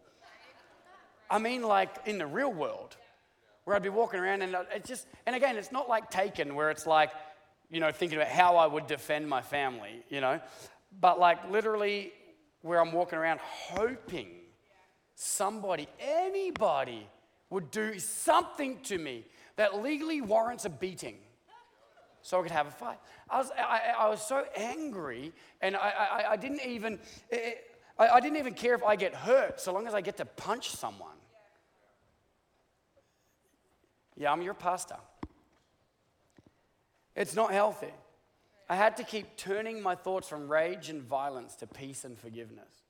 I mean like in the real world where I'd be walking around and it just, and again, it's not like Taken where it's like, you know, thinking about how I would defend my family, you know, but like literally where I'm walking around hoping somebody, anybody would do something to me that legally warrants a beating so I could have a fight. I was, I, I was so angry, and I, I, I didn't even, it, I, I didn't even care if I get hurt so long as I get to punch someone. Yeah, I'm your pastor. It's not healthy. I had to keep turning my thoughts from rage and violence to peace and forgiveness.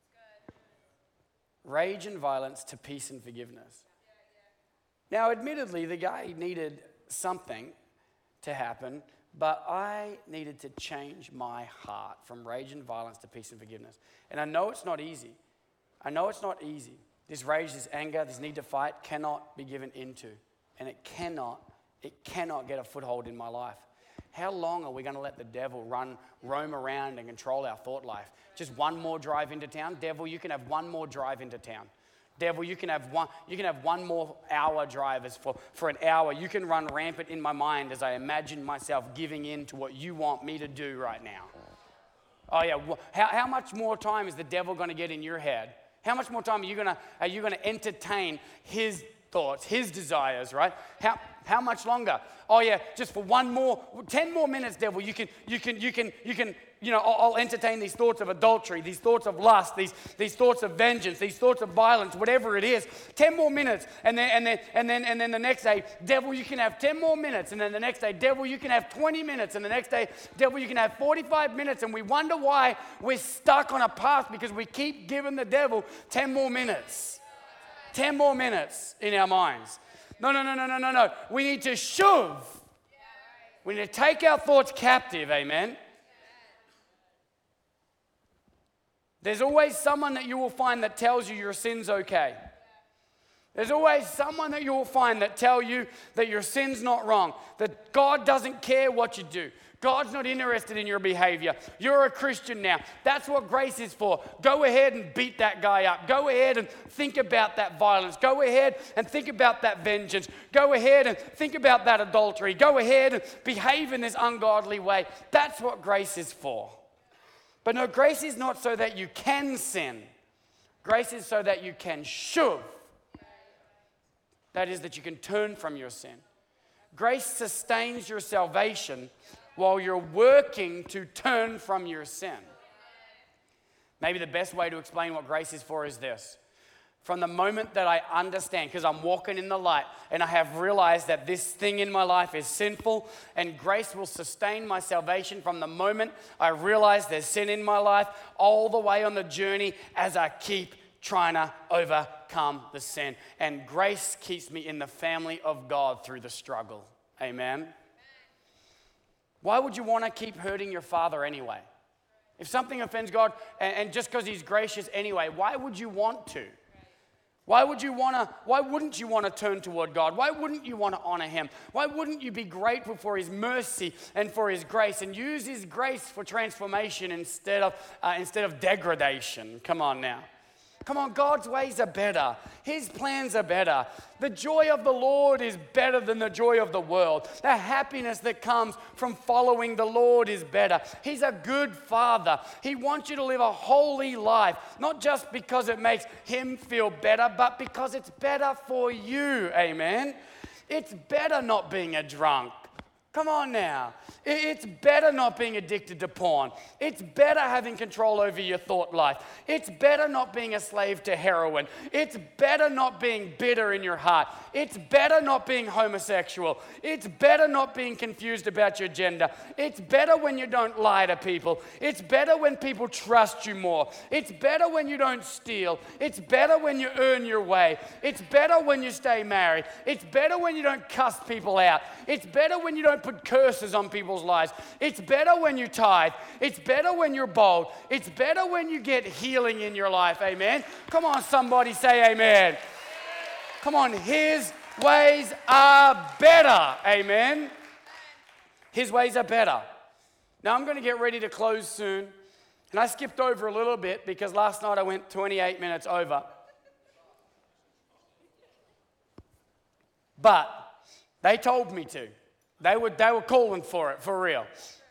Rage and violence to peace and forgiveness. Now, admittedly, the guy needed something to happen, but I needed to change my heart from rage and violence to peace and forgiveness. And I know it's not easy. I know it's not easy. This rage, this anger, this need to fight cannot be given into. And it cannot, it cannot get a foothold in my life. How long are we going to let the devil run, roam around and control our thought life? Just one more drive into town? Devil, you can have one more drive into town. Devil, you can have one, you can have one more hour drivers for, for an hour. You can run rampant in my mind as I imagine myself giving in to what you want me to do right now. Oh yeah, how, how much more time is the devil going to get in your head? How much more time are you going to are you going to entertain his thoughts, his desires, right? How how much longer? Oh yeah, just for one more 10 more minutes devil, you can you can you can you can you know, I'll, entertain these thoughts of adultery, these thoughts of lust, these, these thoughts of vengeance, these thoughts of violence, whatever it is. 10 more minutes. And then, and, then, and, then, and then the next day, devil, you can have 10 more minutes. And then the next day, devil, you can have 20 minutes. And the next day, devil, you can have 45 minutes. And we wonder why we're stuck on a path because we keep giving the devil 10 more minutes. 10 more minutes in our minds. No, no, no, no, no, no, no. We need to shove. We need to take our thoughts captive, amen. There's always someone that you will find that tells you your sin's okay. There's always someone that you will find that tell you that your sin's not wrong, that God doesn't care what you do. God's not interested in your behavior. You're a Christian now. That's what grace is for. Go ahead and beat that guy up. Go ahead and think about that violence. Go ahead and think about that vengeance. Go ahead and think about that adultery. Go ahead and behave in this ungodly way. That's what grace is for. But no, grace is not so that you can sin, grace is so that you can shove that is, that you can turn from your sin. Grace sustains your salvation while you're working to turn from your sin. Maybe the best way to explain what grace is for is this. From the moment that I understand, because I'm walking in the light and I have realized that this thing in my life is sinful and grace will sustain my salvation from the moment I realize there's sin in my life, all the way on the journey as I keep trying to overcome the sin. And grace keeps me in the family of God through the struggle. Amen. Why would you want to keep hurting your father anyway? If something offends God, and, just because He's gracious anyway, why would you want to? Why would you want to why wouldn't you want to turn toward God? Why wouldn't you want to honor him? Why wouldn't you be grateful for his mercy and for his grace and use his grace for transformation instead of uh, instead of degradation? Come on now. Come on, God's ways are better. His plans are better. The joy of the Lord is better than the joy of the world. The happiness that comes from following the Lord is better. He's a good father. He wants you to live a holy life, not just because it makes him feel better, but because it's better for you. Amen. It's better not being a drunk. Come on now. It's better not being addicted to porn. It's better having control over your thought life. It's better not being a slave to heroin. It's better not being bitter in your heart. It's better not being homosexual. It's better not being confused about your gender. It's better when you don't lie to people. It's better when people trust you more. It's better when you don't steal. It's better when you earn your way. It's better when you stay married. It's better when you don't cuss people out. It's better when you don't put curses on people's lives. It's better when you tithe. It's better when you're bold. It's better when you get healing in your life. Amen. Come on, somebody say amen. Come on, His ways are better. Amen. His ways are better. Now I'm going to get ready to close soon. And I skipped over a little bit because last night I went 28 minutes over. But they told me to. They were, they were calling for it, for real,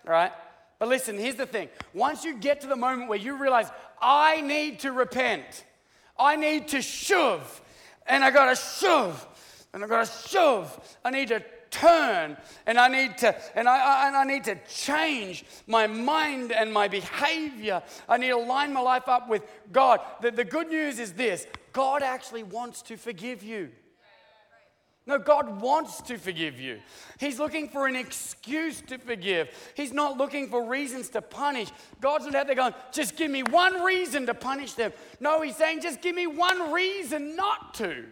right? But listen, here's the thing. Once you get to the moment where you realize, I need to repent, I need to shove, and I gotta shove, and I gotta shove, I need to turn and I need to and I, and I need to change my mind and my behavior. I need to line my life up with God. The, the good news is this God actually wants to forgive you. No, God wants to forgive you. He's looking for an excuse to forgive. He's not looking for reasons to punish. God's not out there going, just give me one reason to punish them. No, He's saying, just give me one reason not to.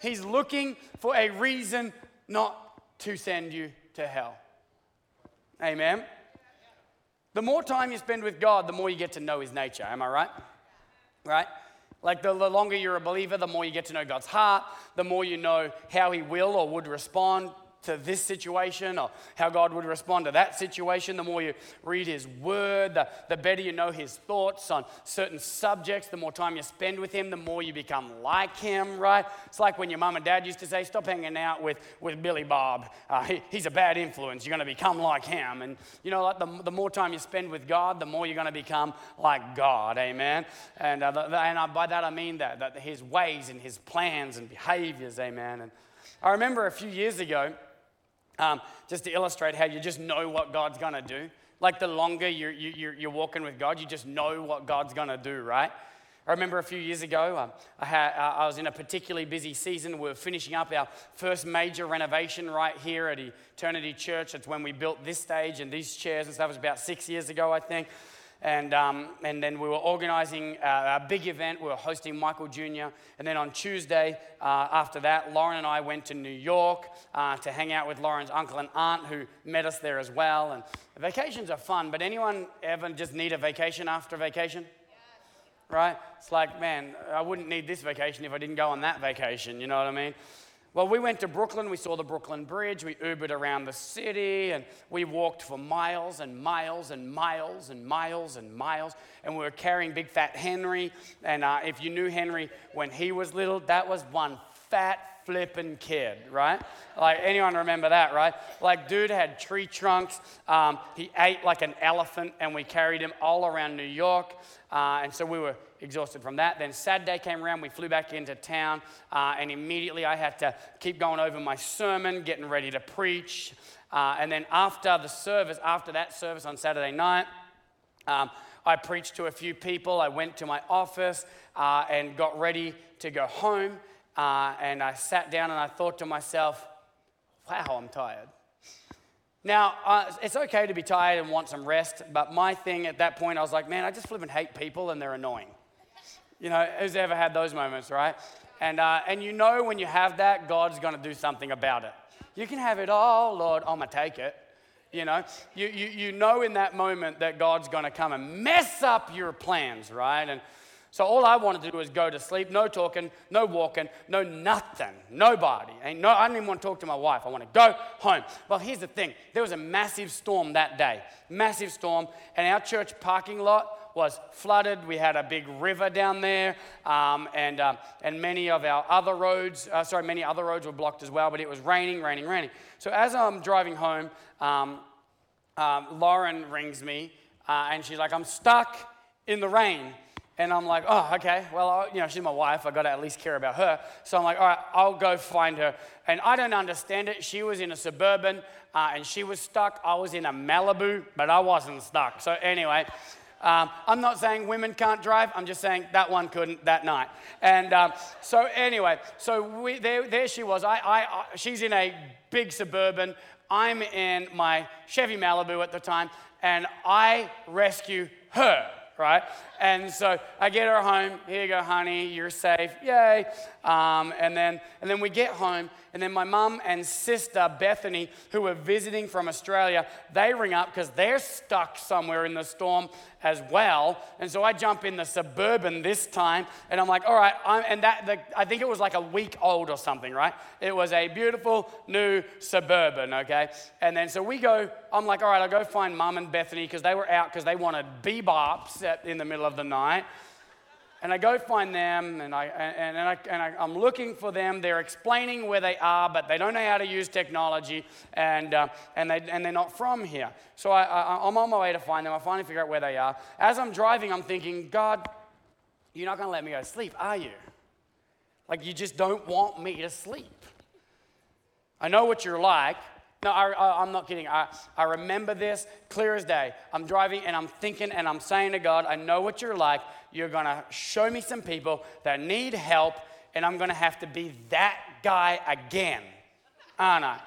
He's looking for a reason not to send you to hell. Amen. The more time you spend with God, the more you get to know His nature. Am I right? Right? Like the, the, longer you're a believer, the more you get to know God's heart, the more you know how He will or would respond to this situation or how God would respond to that situation. The more you read His Word, the, the better you know His thoughts on certain subjects. The more time you spend with Him, the more you become like Him, right? It's like when your mom and dad used to say, Stop hanging out with, with Billy Bob. Uh, he, he's a bad influence. You're going to become like him. And you know, like the, the more time you spend with God, the more you're going to become like God. Amen. And, uh, the, and uh, by that I mean that, that His ways and His plans and behaviors. Amen. And I remember a few years ago, um, just to illustrate how you just know what God's going to do. Like the longer you're, you're, you're walking with God, you just know what God's going to do, right? I remember a few years ago, um, I, had, uh, I was in a particularly busy season. We were finishing up our first major renovation right here at Eternity Church. It's when we built this stage and these chairs and stuff. It was about six years ago, I think. And, um, and then we were organizing a, a, big event. We were hosting Michael Jr. And then on Tuesday, uh, after that, Lauren and I went to New York uh, to hang out with Lauren's uncle and aunt who met us there as well. And vacations are fun, but anyone ever just need a vacation after vacation? Right? It's like, man, I wouldn't need this vacation if I didn't go on that vacation. You know what I mean? Well, we went to Brooklyn, we saw the Brooklyn Bridge, we Ubered around the city, and we walked for miles and miles and miles and miles and miles. And we were carrying Big Fat Henry. And uh, if you knew Henry when he was little, that was one fat flipping kid, right? Like, anyone remember that, right? Like, dude had tree trunks. Um, he ate like an elephant, and we carried him all around New York. Uh, and so we were exhausted from that. Then Saturday came around, we flew back into town, uh, and immediately I had to keep going over my sermon, getting ready to preach. Uh, and then after the service, after that service on Saturday night, um, I preached to a few people. I went to my office uh, and got ready to go home. Uh, and I sat down and I thought to myself, wow, I'm tired. Now, uh, it's okay to be tired and want some rest, but my thing at that point, I was like, man, I just flip and hate people and they're annoying. You know, who's ever had those moments, right? And, uh, and you know when you have that, God's going to do something about it. You can have it all, Lord, I'm going to take it. You know, you, you, you know in that moment that God's going to come and mess up your plans, right? And so all I wanted to do was go to sleep, no talking, no walking, no nothing, nobody. Ain't no, I didn't even want to talk to my wife. I want to go home. Well, here's the thing there was a massive storm that day, massive storm, and our church parking lot was flooded. We had a big river down there, um, and, uh, and many of our other roads, uh, sorry, many other roads were blocked as well, but it was raining, raining, raining. So as I'm driving home, um, um, Lauren rings me, uh, and she's like, I'm stuck in the rain. And I'm like, oh, okay. Well, you know, she's my wife. I got to at least care about her. So I'm like, all right, I'll go find her. And I don't understand it. She was in a suburban uh, and she was stuck. I was in a Malibu, but I wasn't stuck. So anyway, um, I'm not saying women can't drive. I'm just saying that one couldn't that night. And um, so anyway, so we, there, there she was. I, I, I, she's in a big suburban. I'm in my Chevy Malibu at the time, and I rescue her right? And so I get her home. Here you go, honey. You're safe. Yay. Um, and, then, and then we get home, and then my mum and sister, Bethany, who were visiting from Australia, they ring up because they're stuck somewhere in the storm as well. And so I jump in the suburban this time, and I'm like, all right, I'm, and that, the, I think it was like a week old or something, right? It was a beautiful new suburban, okay? And then so we go, I'm like, all right, I'll go find mum and Bethany because they were out because they wanted bebops in the middle of the night. And I go find them, and, I, and, and, I, and I, am looking for them. They're explaining where they are, but they don't know how to use technology, and, uh, and, they, and they're not from here. So I, I, I'm on my way to find them. I finally figure out where they are. As I'm driving, I'm thinking, God, you're not going to let me go to sleep, are you? Like, you just don't want me to sleep. I know what you're like. No, I, am not kidding. I, I remember this clear as day. I'm driving and I'm thinking and I'm saying to God, I know what you're like. You're going to show me some people that need help, and I'm going to have to be that guy again, aren't I?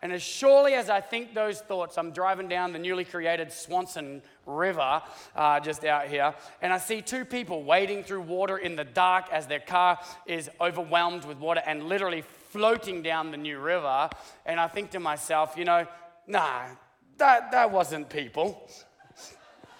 And as surely as I think those thoughts, I'm driving down the newly created Swanson River uh, just out here, and I see two people wading through water in the dark as their car is overwhelmed with water and literally floating down the new river. And I think to myself, you know, nah, that, that wasn't people.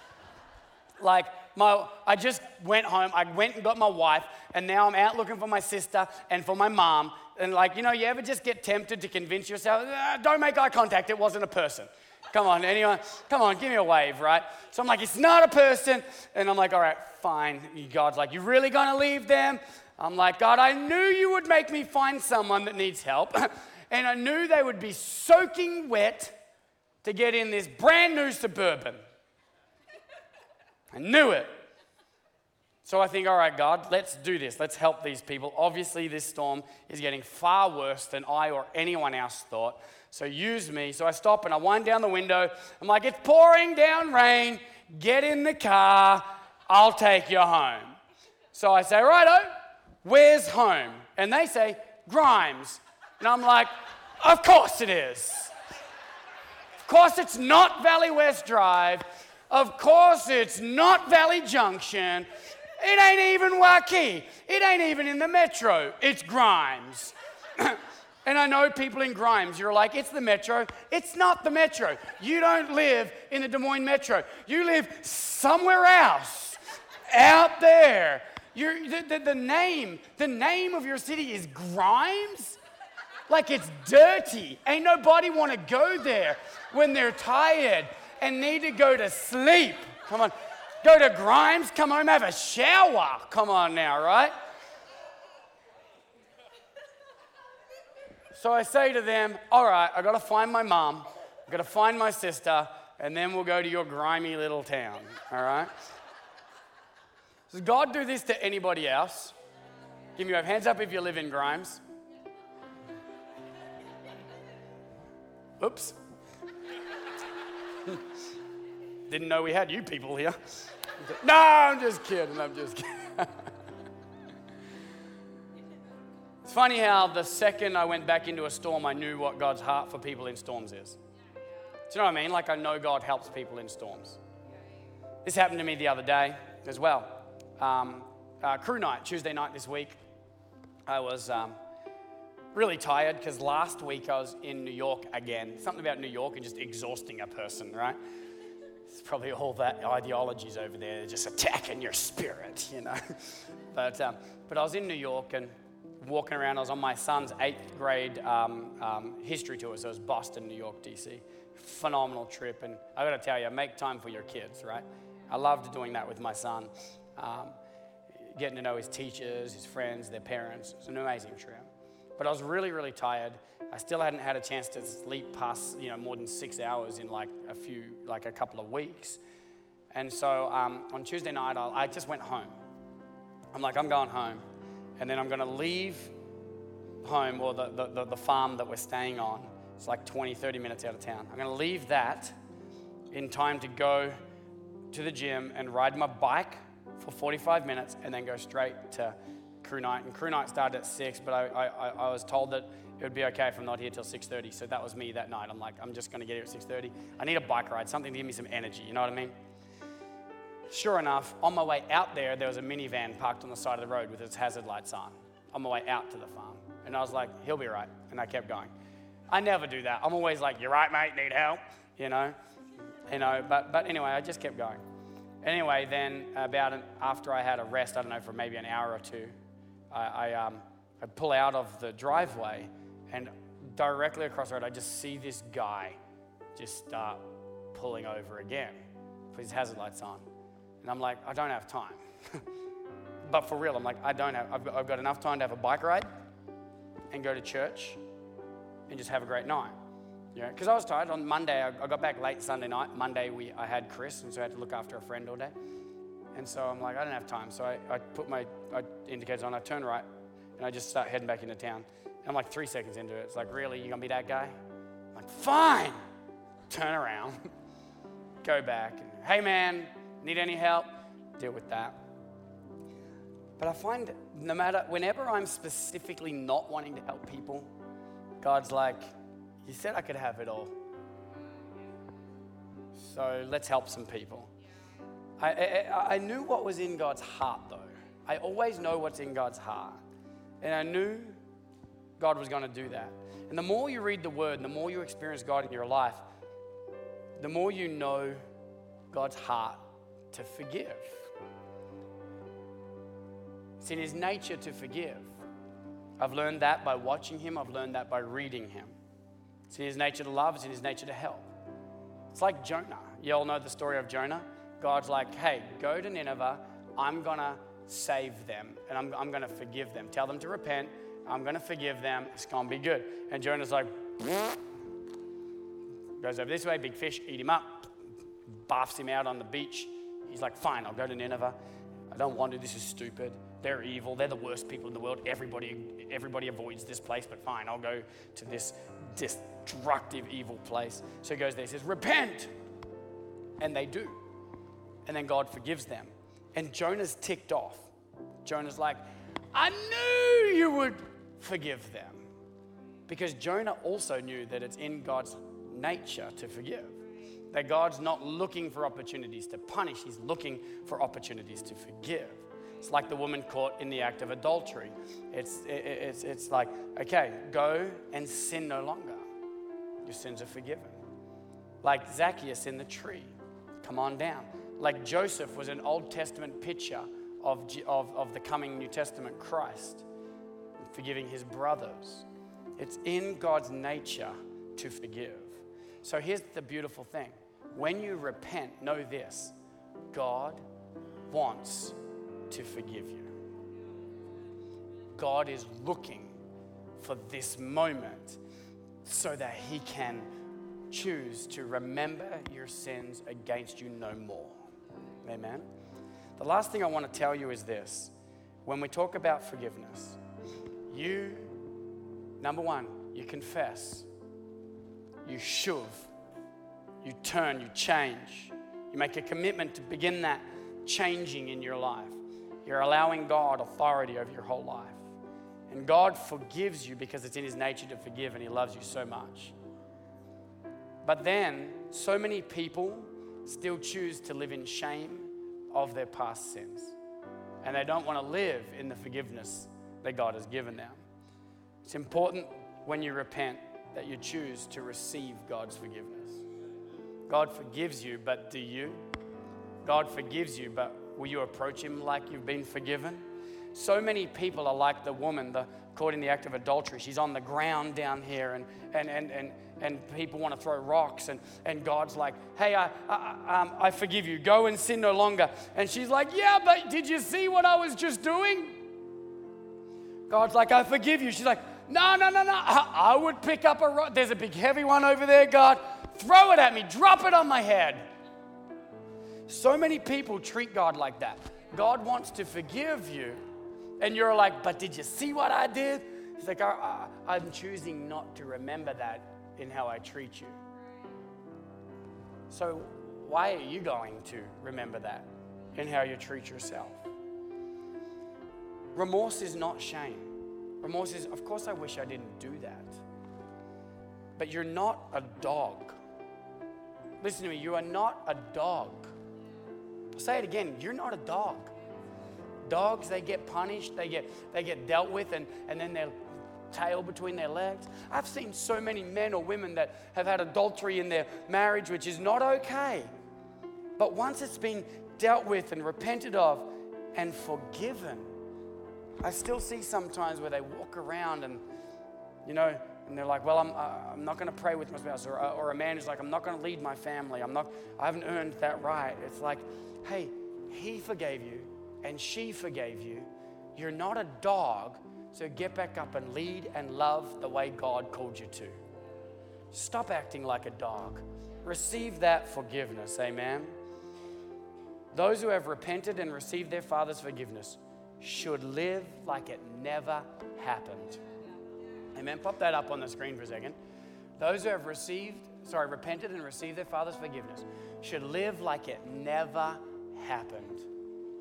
like, my, I just went home, I went and got my wife, and now I'm out looking for my sister and for my mom. And, like, you know, you ever just get tempted to convince yourself, ah, don't make eye contact, it wasn't a person. Come on, anyone? Come on, give me a wave, right? So I'm like, it's not a person. And I'm like, all right, fine. God's like, you really gonna leave them? I'm like, God, I knew you would make me find someone that needs help. and I knew they would be soaking wet to get in this brand new suburban. I knew it. So I think, all right, God, let's do this. Let's help these people. Obviously, this storm is getting far worse than I or anyone else thought. So use me. So I stop and I wind down the window. I'm like, it's pouring down rain. Get in the car. I'll take you home. So I say, righto, where's home? And they say, Grimes. And I'm like, of course it is. Of course it's not Valley West Drive. Of course, it's not Valley Junction. It ain't even Waukee. It ain't even in the metro. It's Grimes. and I know people in Grimes, you're like, it's the metro. It's not the metro. You don't live in the Des Moines metro. You live somewhere else, out there. You're, the, the, the name, the name of your city is Grimes? Like it's dirty. Ain't nobody want to go there when they're tired and need to go to sleep. Come on. Go to Grimes, come home, have a shower. Come on now, right? So I say to them, All right, I got to find my mom, I got to find my sister, and then we'll go to your grimy little town. All right? Does God do this to anybody else? Give me your hands up if you live in Grimes. Oops. Didn't know we had you people here. No, I'm just kidding. I'm just kidding. it's funny how the second I went back into a storm, I knew what God's heart for people in storms is. Do you know what I mean? Like I know God helps people in storms. This happened to me the other day as well. Um, uh, crew night, Tuesday night this week. I was um, really tired because last week I was in New York again. Something about New York and just exhausting a person, right? It's probably all that ideologies over there, just attacking your spirit, you know. but, um, but I was in New York and walking around. I was on my son's eighth grade um, um, history tour, so it was Boston, New York, DC. Phenomenal trip, and I got to tell you, make time for your kids, right? I loved doing that with my son, um, getting to know his teachers, his friends, their parents. It was an amazing trip. But I was really, really tired. I still hadn't had a chance to sleep past, you know, more than six hours in like a few, like a couple of weeks. And so um, on Tuesday night, i I just went home. I'm like, I'm going home. And then I'm going to leave home or the, the, the farm that we're staying on. It's like 20, 30 minutes out of town. I'm going to leave that in time to go to the gym and ride my bike for 45 minutes and then go straight to crew night. And crew night started at 6, but I, I, I was told that it would be okay if I'm not here till 6.30. So that was me that night. I'm like, I'm just going to get here at 6.30. I need a bike ride, something to give me some energy. You know what I mean? Sure enough, on my way out there, there was a minivan parked on the side of the road with its hazard lights on. On my way out to the farm. And I was like, he'll be right. And I kept going. I never do that. I'm always like, you're right, mate, need help. You know? You know, but, but anyway, I just kept going. Anyway, then about an, after I had a rest, I don't know, for maybe an hour or two, I, I, um, I pull out of the driveway and directly across the road, I just see this guy just start pulling over again with his hazard lights on. And I'm like, I don't have time. but for real, I'm like, I don't have, I've I've got enough time to have a bike ride and go to church and just have a great night. Yeah, because I was tired. On Monday, I, I got back late Sunday night. Monday, we, I had Chris, and so I had to look after a friend all day. And so I'm like, I don't have time. So I, I put my I indicators on, I turn right, and I just start heading back into town. And I'm like three seconds into it. It's like, really? You're gonna be that guy? I'm like, fine. Turn around, go back, and hey man, need any help? Deal with that. But I find no matter, whenever I'm specifically not wanting to help people, God's like, You said I could have it all. So let's help some people. I, I, I knew what was in God's heart, though. I always know what's in God's heart. And I knew God was going to do that. And the more you read the word the more you experience God in your life, the more you know God's heart to forgive. It's in his nature to forgive. I've learned that by watching him, I've learned that by reading him. It's in his nature to love, it's in his nature to help. It's like Jonah. You all know the story of Jonah. God's like, hey, go to Nineveh. I'm going to save them and I'm, I'm going to forgive them. Tell them to repent. I'm going to forgive them. It's going to be good. And Jonah's like, goes over this way, big fish, eat him up, buffs him out on the beach. He's like, fine, I'll go to Nineveh. I don't want to. This is stupid. They're evil. They're the worst people in the world. Everybody, everybody avoids this place, but fine, I'll go to this destructive, evil place. So he goes there, he says, repent. And they do. And then God forgives them. And Jonah's ticked off. Jonah's like, I knew you would forgive them. Because Jonah also knew that it's in God's nature to forgive. that God's not looking for opportunities to punish, He's looking for opportunities to forgive. It's like the woman caught in the act of adultery. It's, it's, it's like, okay, go and sin no longer. Your sins are forgiven. Like Zacchaeus in the tree, come on down. Like Joseph was an Old Testament picture of, of, of the coming New Testament Christ, forgiving his brothers. It's in God's nature to forgive. So here's the beautiful thing when you repent, know this God wants to forgive you. God is looking for this moment so that He can choose to remember your sins against you no more. Amen. The last thing I want to tell you is this when we talk about forgiveness, you, number one, you confess, you shove, you turn, you change, you make a commitment to begin that changing in your life. You're allowing God authority over your whole life. And God forgives you because it's in His nature to forgive and He loves you so much. But then, so many people still choose to live in shame of their past sins. And they don't want to live in the forgiveness that God has given them. It's important when you repent that you choose to receive God's forgiveness. God forgives you, but do you? God forgives you, but Will you approach him like you've been forgiven? So many people are like the woman the, caught in the act of adultery. She's on the ground down here, and, and, and, and, and people want to throw rocks. And, and God's like, Hey, I, I, um, I forgive you. Go and sin no longer. And she's like, Yeah, but did you see what I was just doing? God's like, I forgive you. She's like, No, no, no, no. I, I would pick up a rock. There's a big heavy one over there, God. Throw it at me. Drop it on my head. So many people treat God like that. God wants to forgive you, and you're like, but did you see what I did? He's like, I, am choosing not to remember that in how I treat you. So, why are you going to remember that in how you treat yourself? Remorse is not shame. Remorse is, of course, I wish I didn't do that. But you're not a dog. Listen to me, you are not a dog. I'll say it again you're not a dog. Dogs, they get punished, they get, they get dealt with, and, and then their tail between their legs. I've seen so many men or women that have had adultery in their marriage, which is not okay. But once it's been dealt with and repented of and forgiven, I still see sometimes where they walk around and, you know, and they're like, well, I'm, uh, I'm not going to pray with my spouse. Or, uh, or a man is like, I'm not going to lead my family. I'm not, I haven't earned that right. It's like, hey, he forgave you and she forgave you. You're not a dog, so get back up and lead and love the way God called you to. Stop acting like a dog. Receive that forgiveness. Amen. Those who have repented and received their Father's forgiveness should live like it never happened. Amen. Pop that up on the screen for a second. Those who have received, sorry, repented and received their Father's forgiveness should live like it never happened.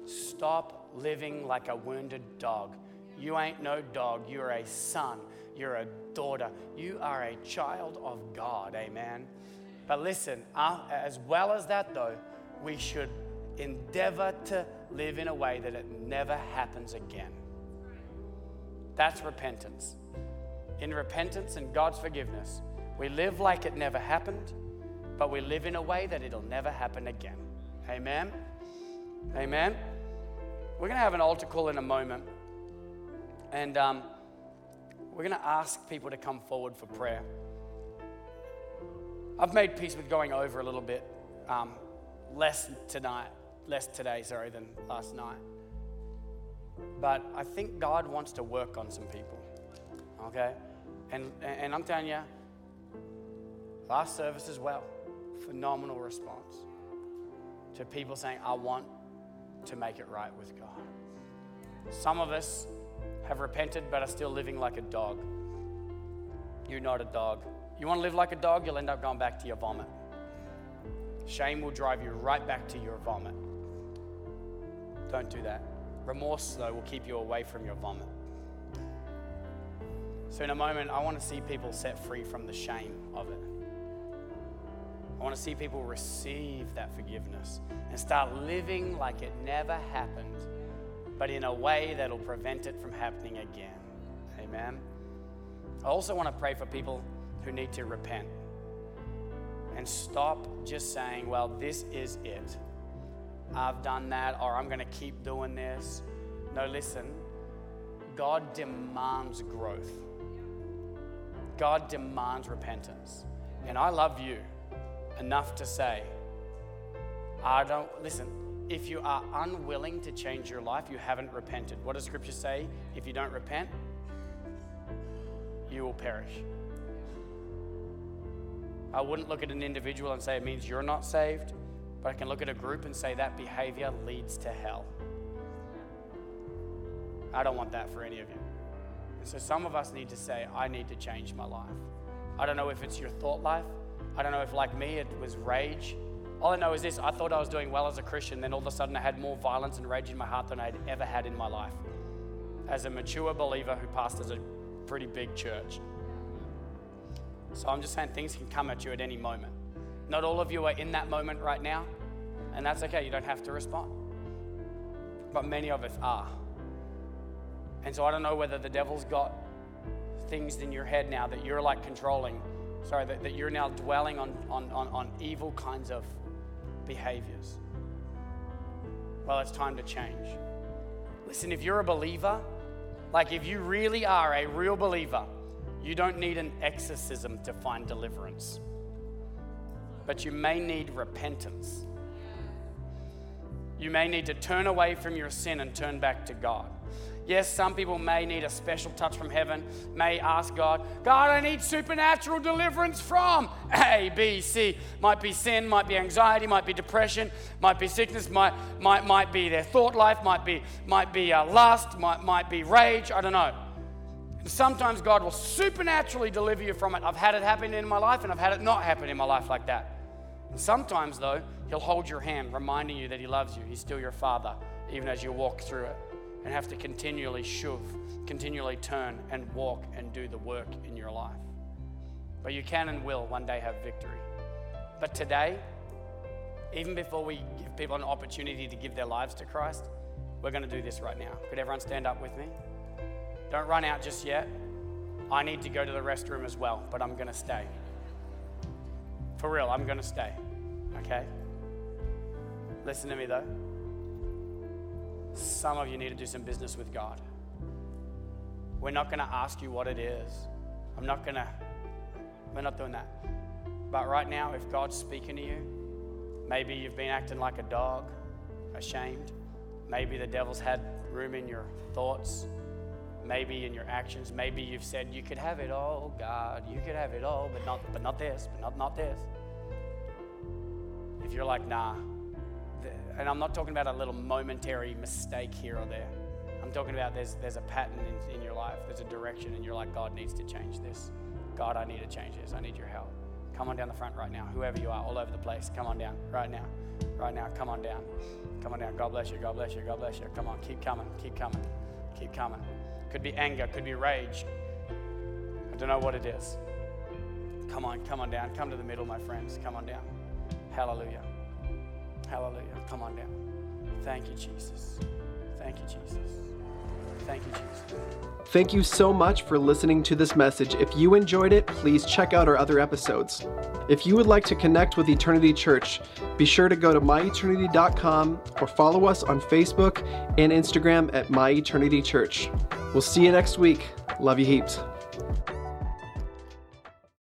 Stop living like a wounded dog. You ain't no dog. You're a son. You're a daughter. You are a child of God. Amen. But listen, uh, as well as that, though, we should endeavor to live in a way that it never happens again. That's repentance. In repentance and God's forgiveness, we live like it never happened, but we live in a way that it'll never happen again. Amen. Amen. We're going to have an altar call in a moment. And um, we're going to ask people to come forward for prayer. I've made peace with going over a little bit um, less tonight, less today, sorry, than last night. But I think God wants to work on some people. Okay? And, and I'm telling you, last service as well, phenomenal response to people saying, I want to make it right with God. Some of us have repented but are still living like a dog. You're not a dog. You want to live like a dog, you'll end up going back to your vomit. Shame will drive you right back to your vomit. Don't do that. Remorse, though, will keep you away from your vomit. So, in a moment, I want to see people set free from the shame of it. I want to see people receive that forgiveness and start living like it never happened, but in a way that'll prevent it from happening again. Amen. I also want to pray for people who need to repent and stop just saying, well, this is it. I've done that, or I'm going to keep doing this. No, listen. God demands growth. God demands repentance. And I love you enough to say, I don't, listen, if you are unwilling to change your life, you haven't repented. What does Scripture say? If you don't repent, you will perish. I wouldn't look at an individual and say it means you're not saved, but I can look at a group and say that behavior leads to hell. I don't want that for any of you. So some of us need to say, I need to change my life. I don't know if it's your thought life. I don't know if, like me, it was rage. All I know is this I thought I was doing well as a Christian, then all of a sudden I had more violence and rage in my heart than I'd ever had in my life. As a mature believer who pastors a pretty big church. So I'm just saying things can come at you at any moment. Not all of you are in that moment right now, and that's okay. You don't have to respond. But many of us are. And so I don't know whether the devil's got things in your head now that you're like controlling, sorry, that, that you're now dwelling on, on, on, on evil kinds of behaviors. Well, it's time to change. Listen, if you're a believer, like if you really are a real believer, you don't need an exorcism to find deliverance, but you may need repentance. You may need to turn away from your sin and turn back to God. Yes, some people may need a special touch from heaven, may ask God, God, I need supernatural deliverance from A, B, C. Might be sin, might be anxiety, might be depression, might be sickness, might, might, might be their thought life, might be, might be uh, lust, might, might be rage, I don't know. And sometimes God will supernaturally deliver you from it. I've had it happen in my life and I've had it not happen in my life like that. And sometimes, though, He'll hold your hand, reminding you that He loves you. He's still your Father, even as you walk through it and have to continually shove, continually turn and walk and do the work in your life. But you can and will one day have victory. But today, even before we give people an opportunity to give their lives to Christ, we're going to do this right now. Could everyone stand up with me? Don't run out just yet. I need to go to the restroom as well, but I'm going to stay. For real, I'm going to stay. Okay? Listen to me though. Some of you need to do some business with God. We're not going to ask you what it is. I'm not going to, we're not doing that. But right now, if God's speaking to you, maybe you've been acting like a dog, ashamed. Maybe the devil's had room in your thoughts, maybe in your actions. Maybe you've said, You could have it all, God. You could have it all, but not, but not this, but not, not this. If you're like, Nah, and I'm not talking about a little momentary mistake here or there. I'm talking about there's, there's a pattern in, in your life, there's a direction, and you're like, God needs to change this. God, I need to change this. I need your help. Come on down the front right now, whoever you are, all over the place. Come on down right now. Right now, come on down. Come on down. God bless you. God bless you. God bless you. Come on, keep coming. Keep coming. Keep coming. Could be anger, could be rage. I don't know what it is. Come on, come on down. Come to the middle, my friends. Come on down. Hallelujah. Hallelujah. Come on down. Thank you, Jesus. Thank you, Jesus. Thank you, Jesus. Thank you so much for listening to this message. If you enjoyed it, please check out our other episodes. If you would like to connect with Eternity Church, be sure to go to myeternity.com or follow us on Facebook and Instagram at myEternityChurch. We'll see you next week. Love you heaps.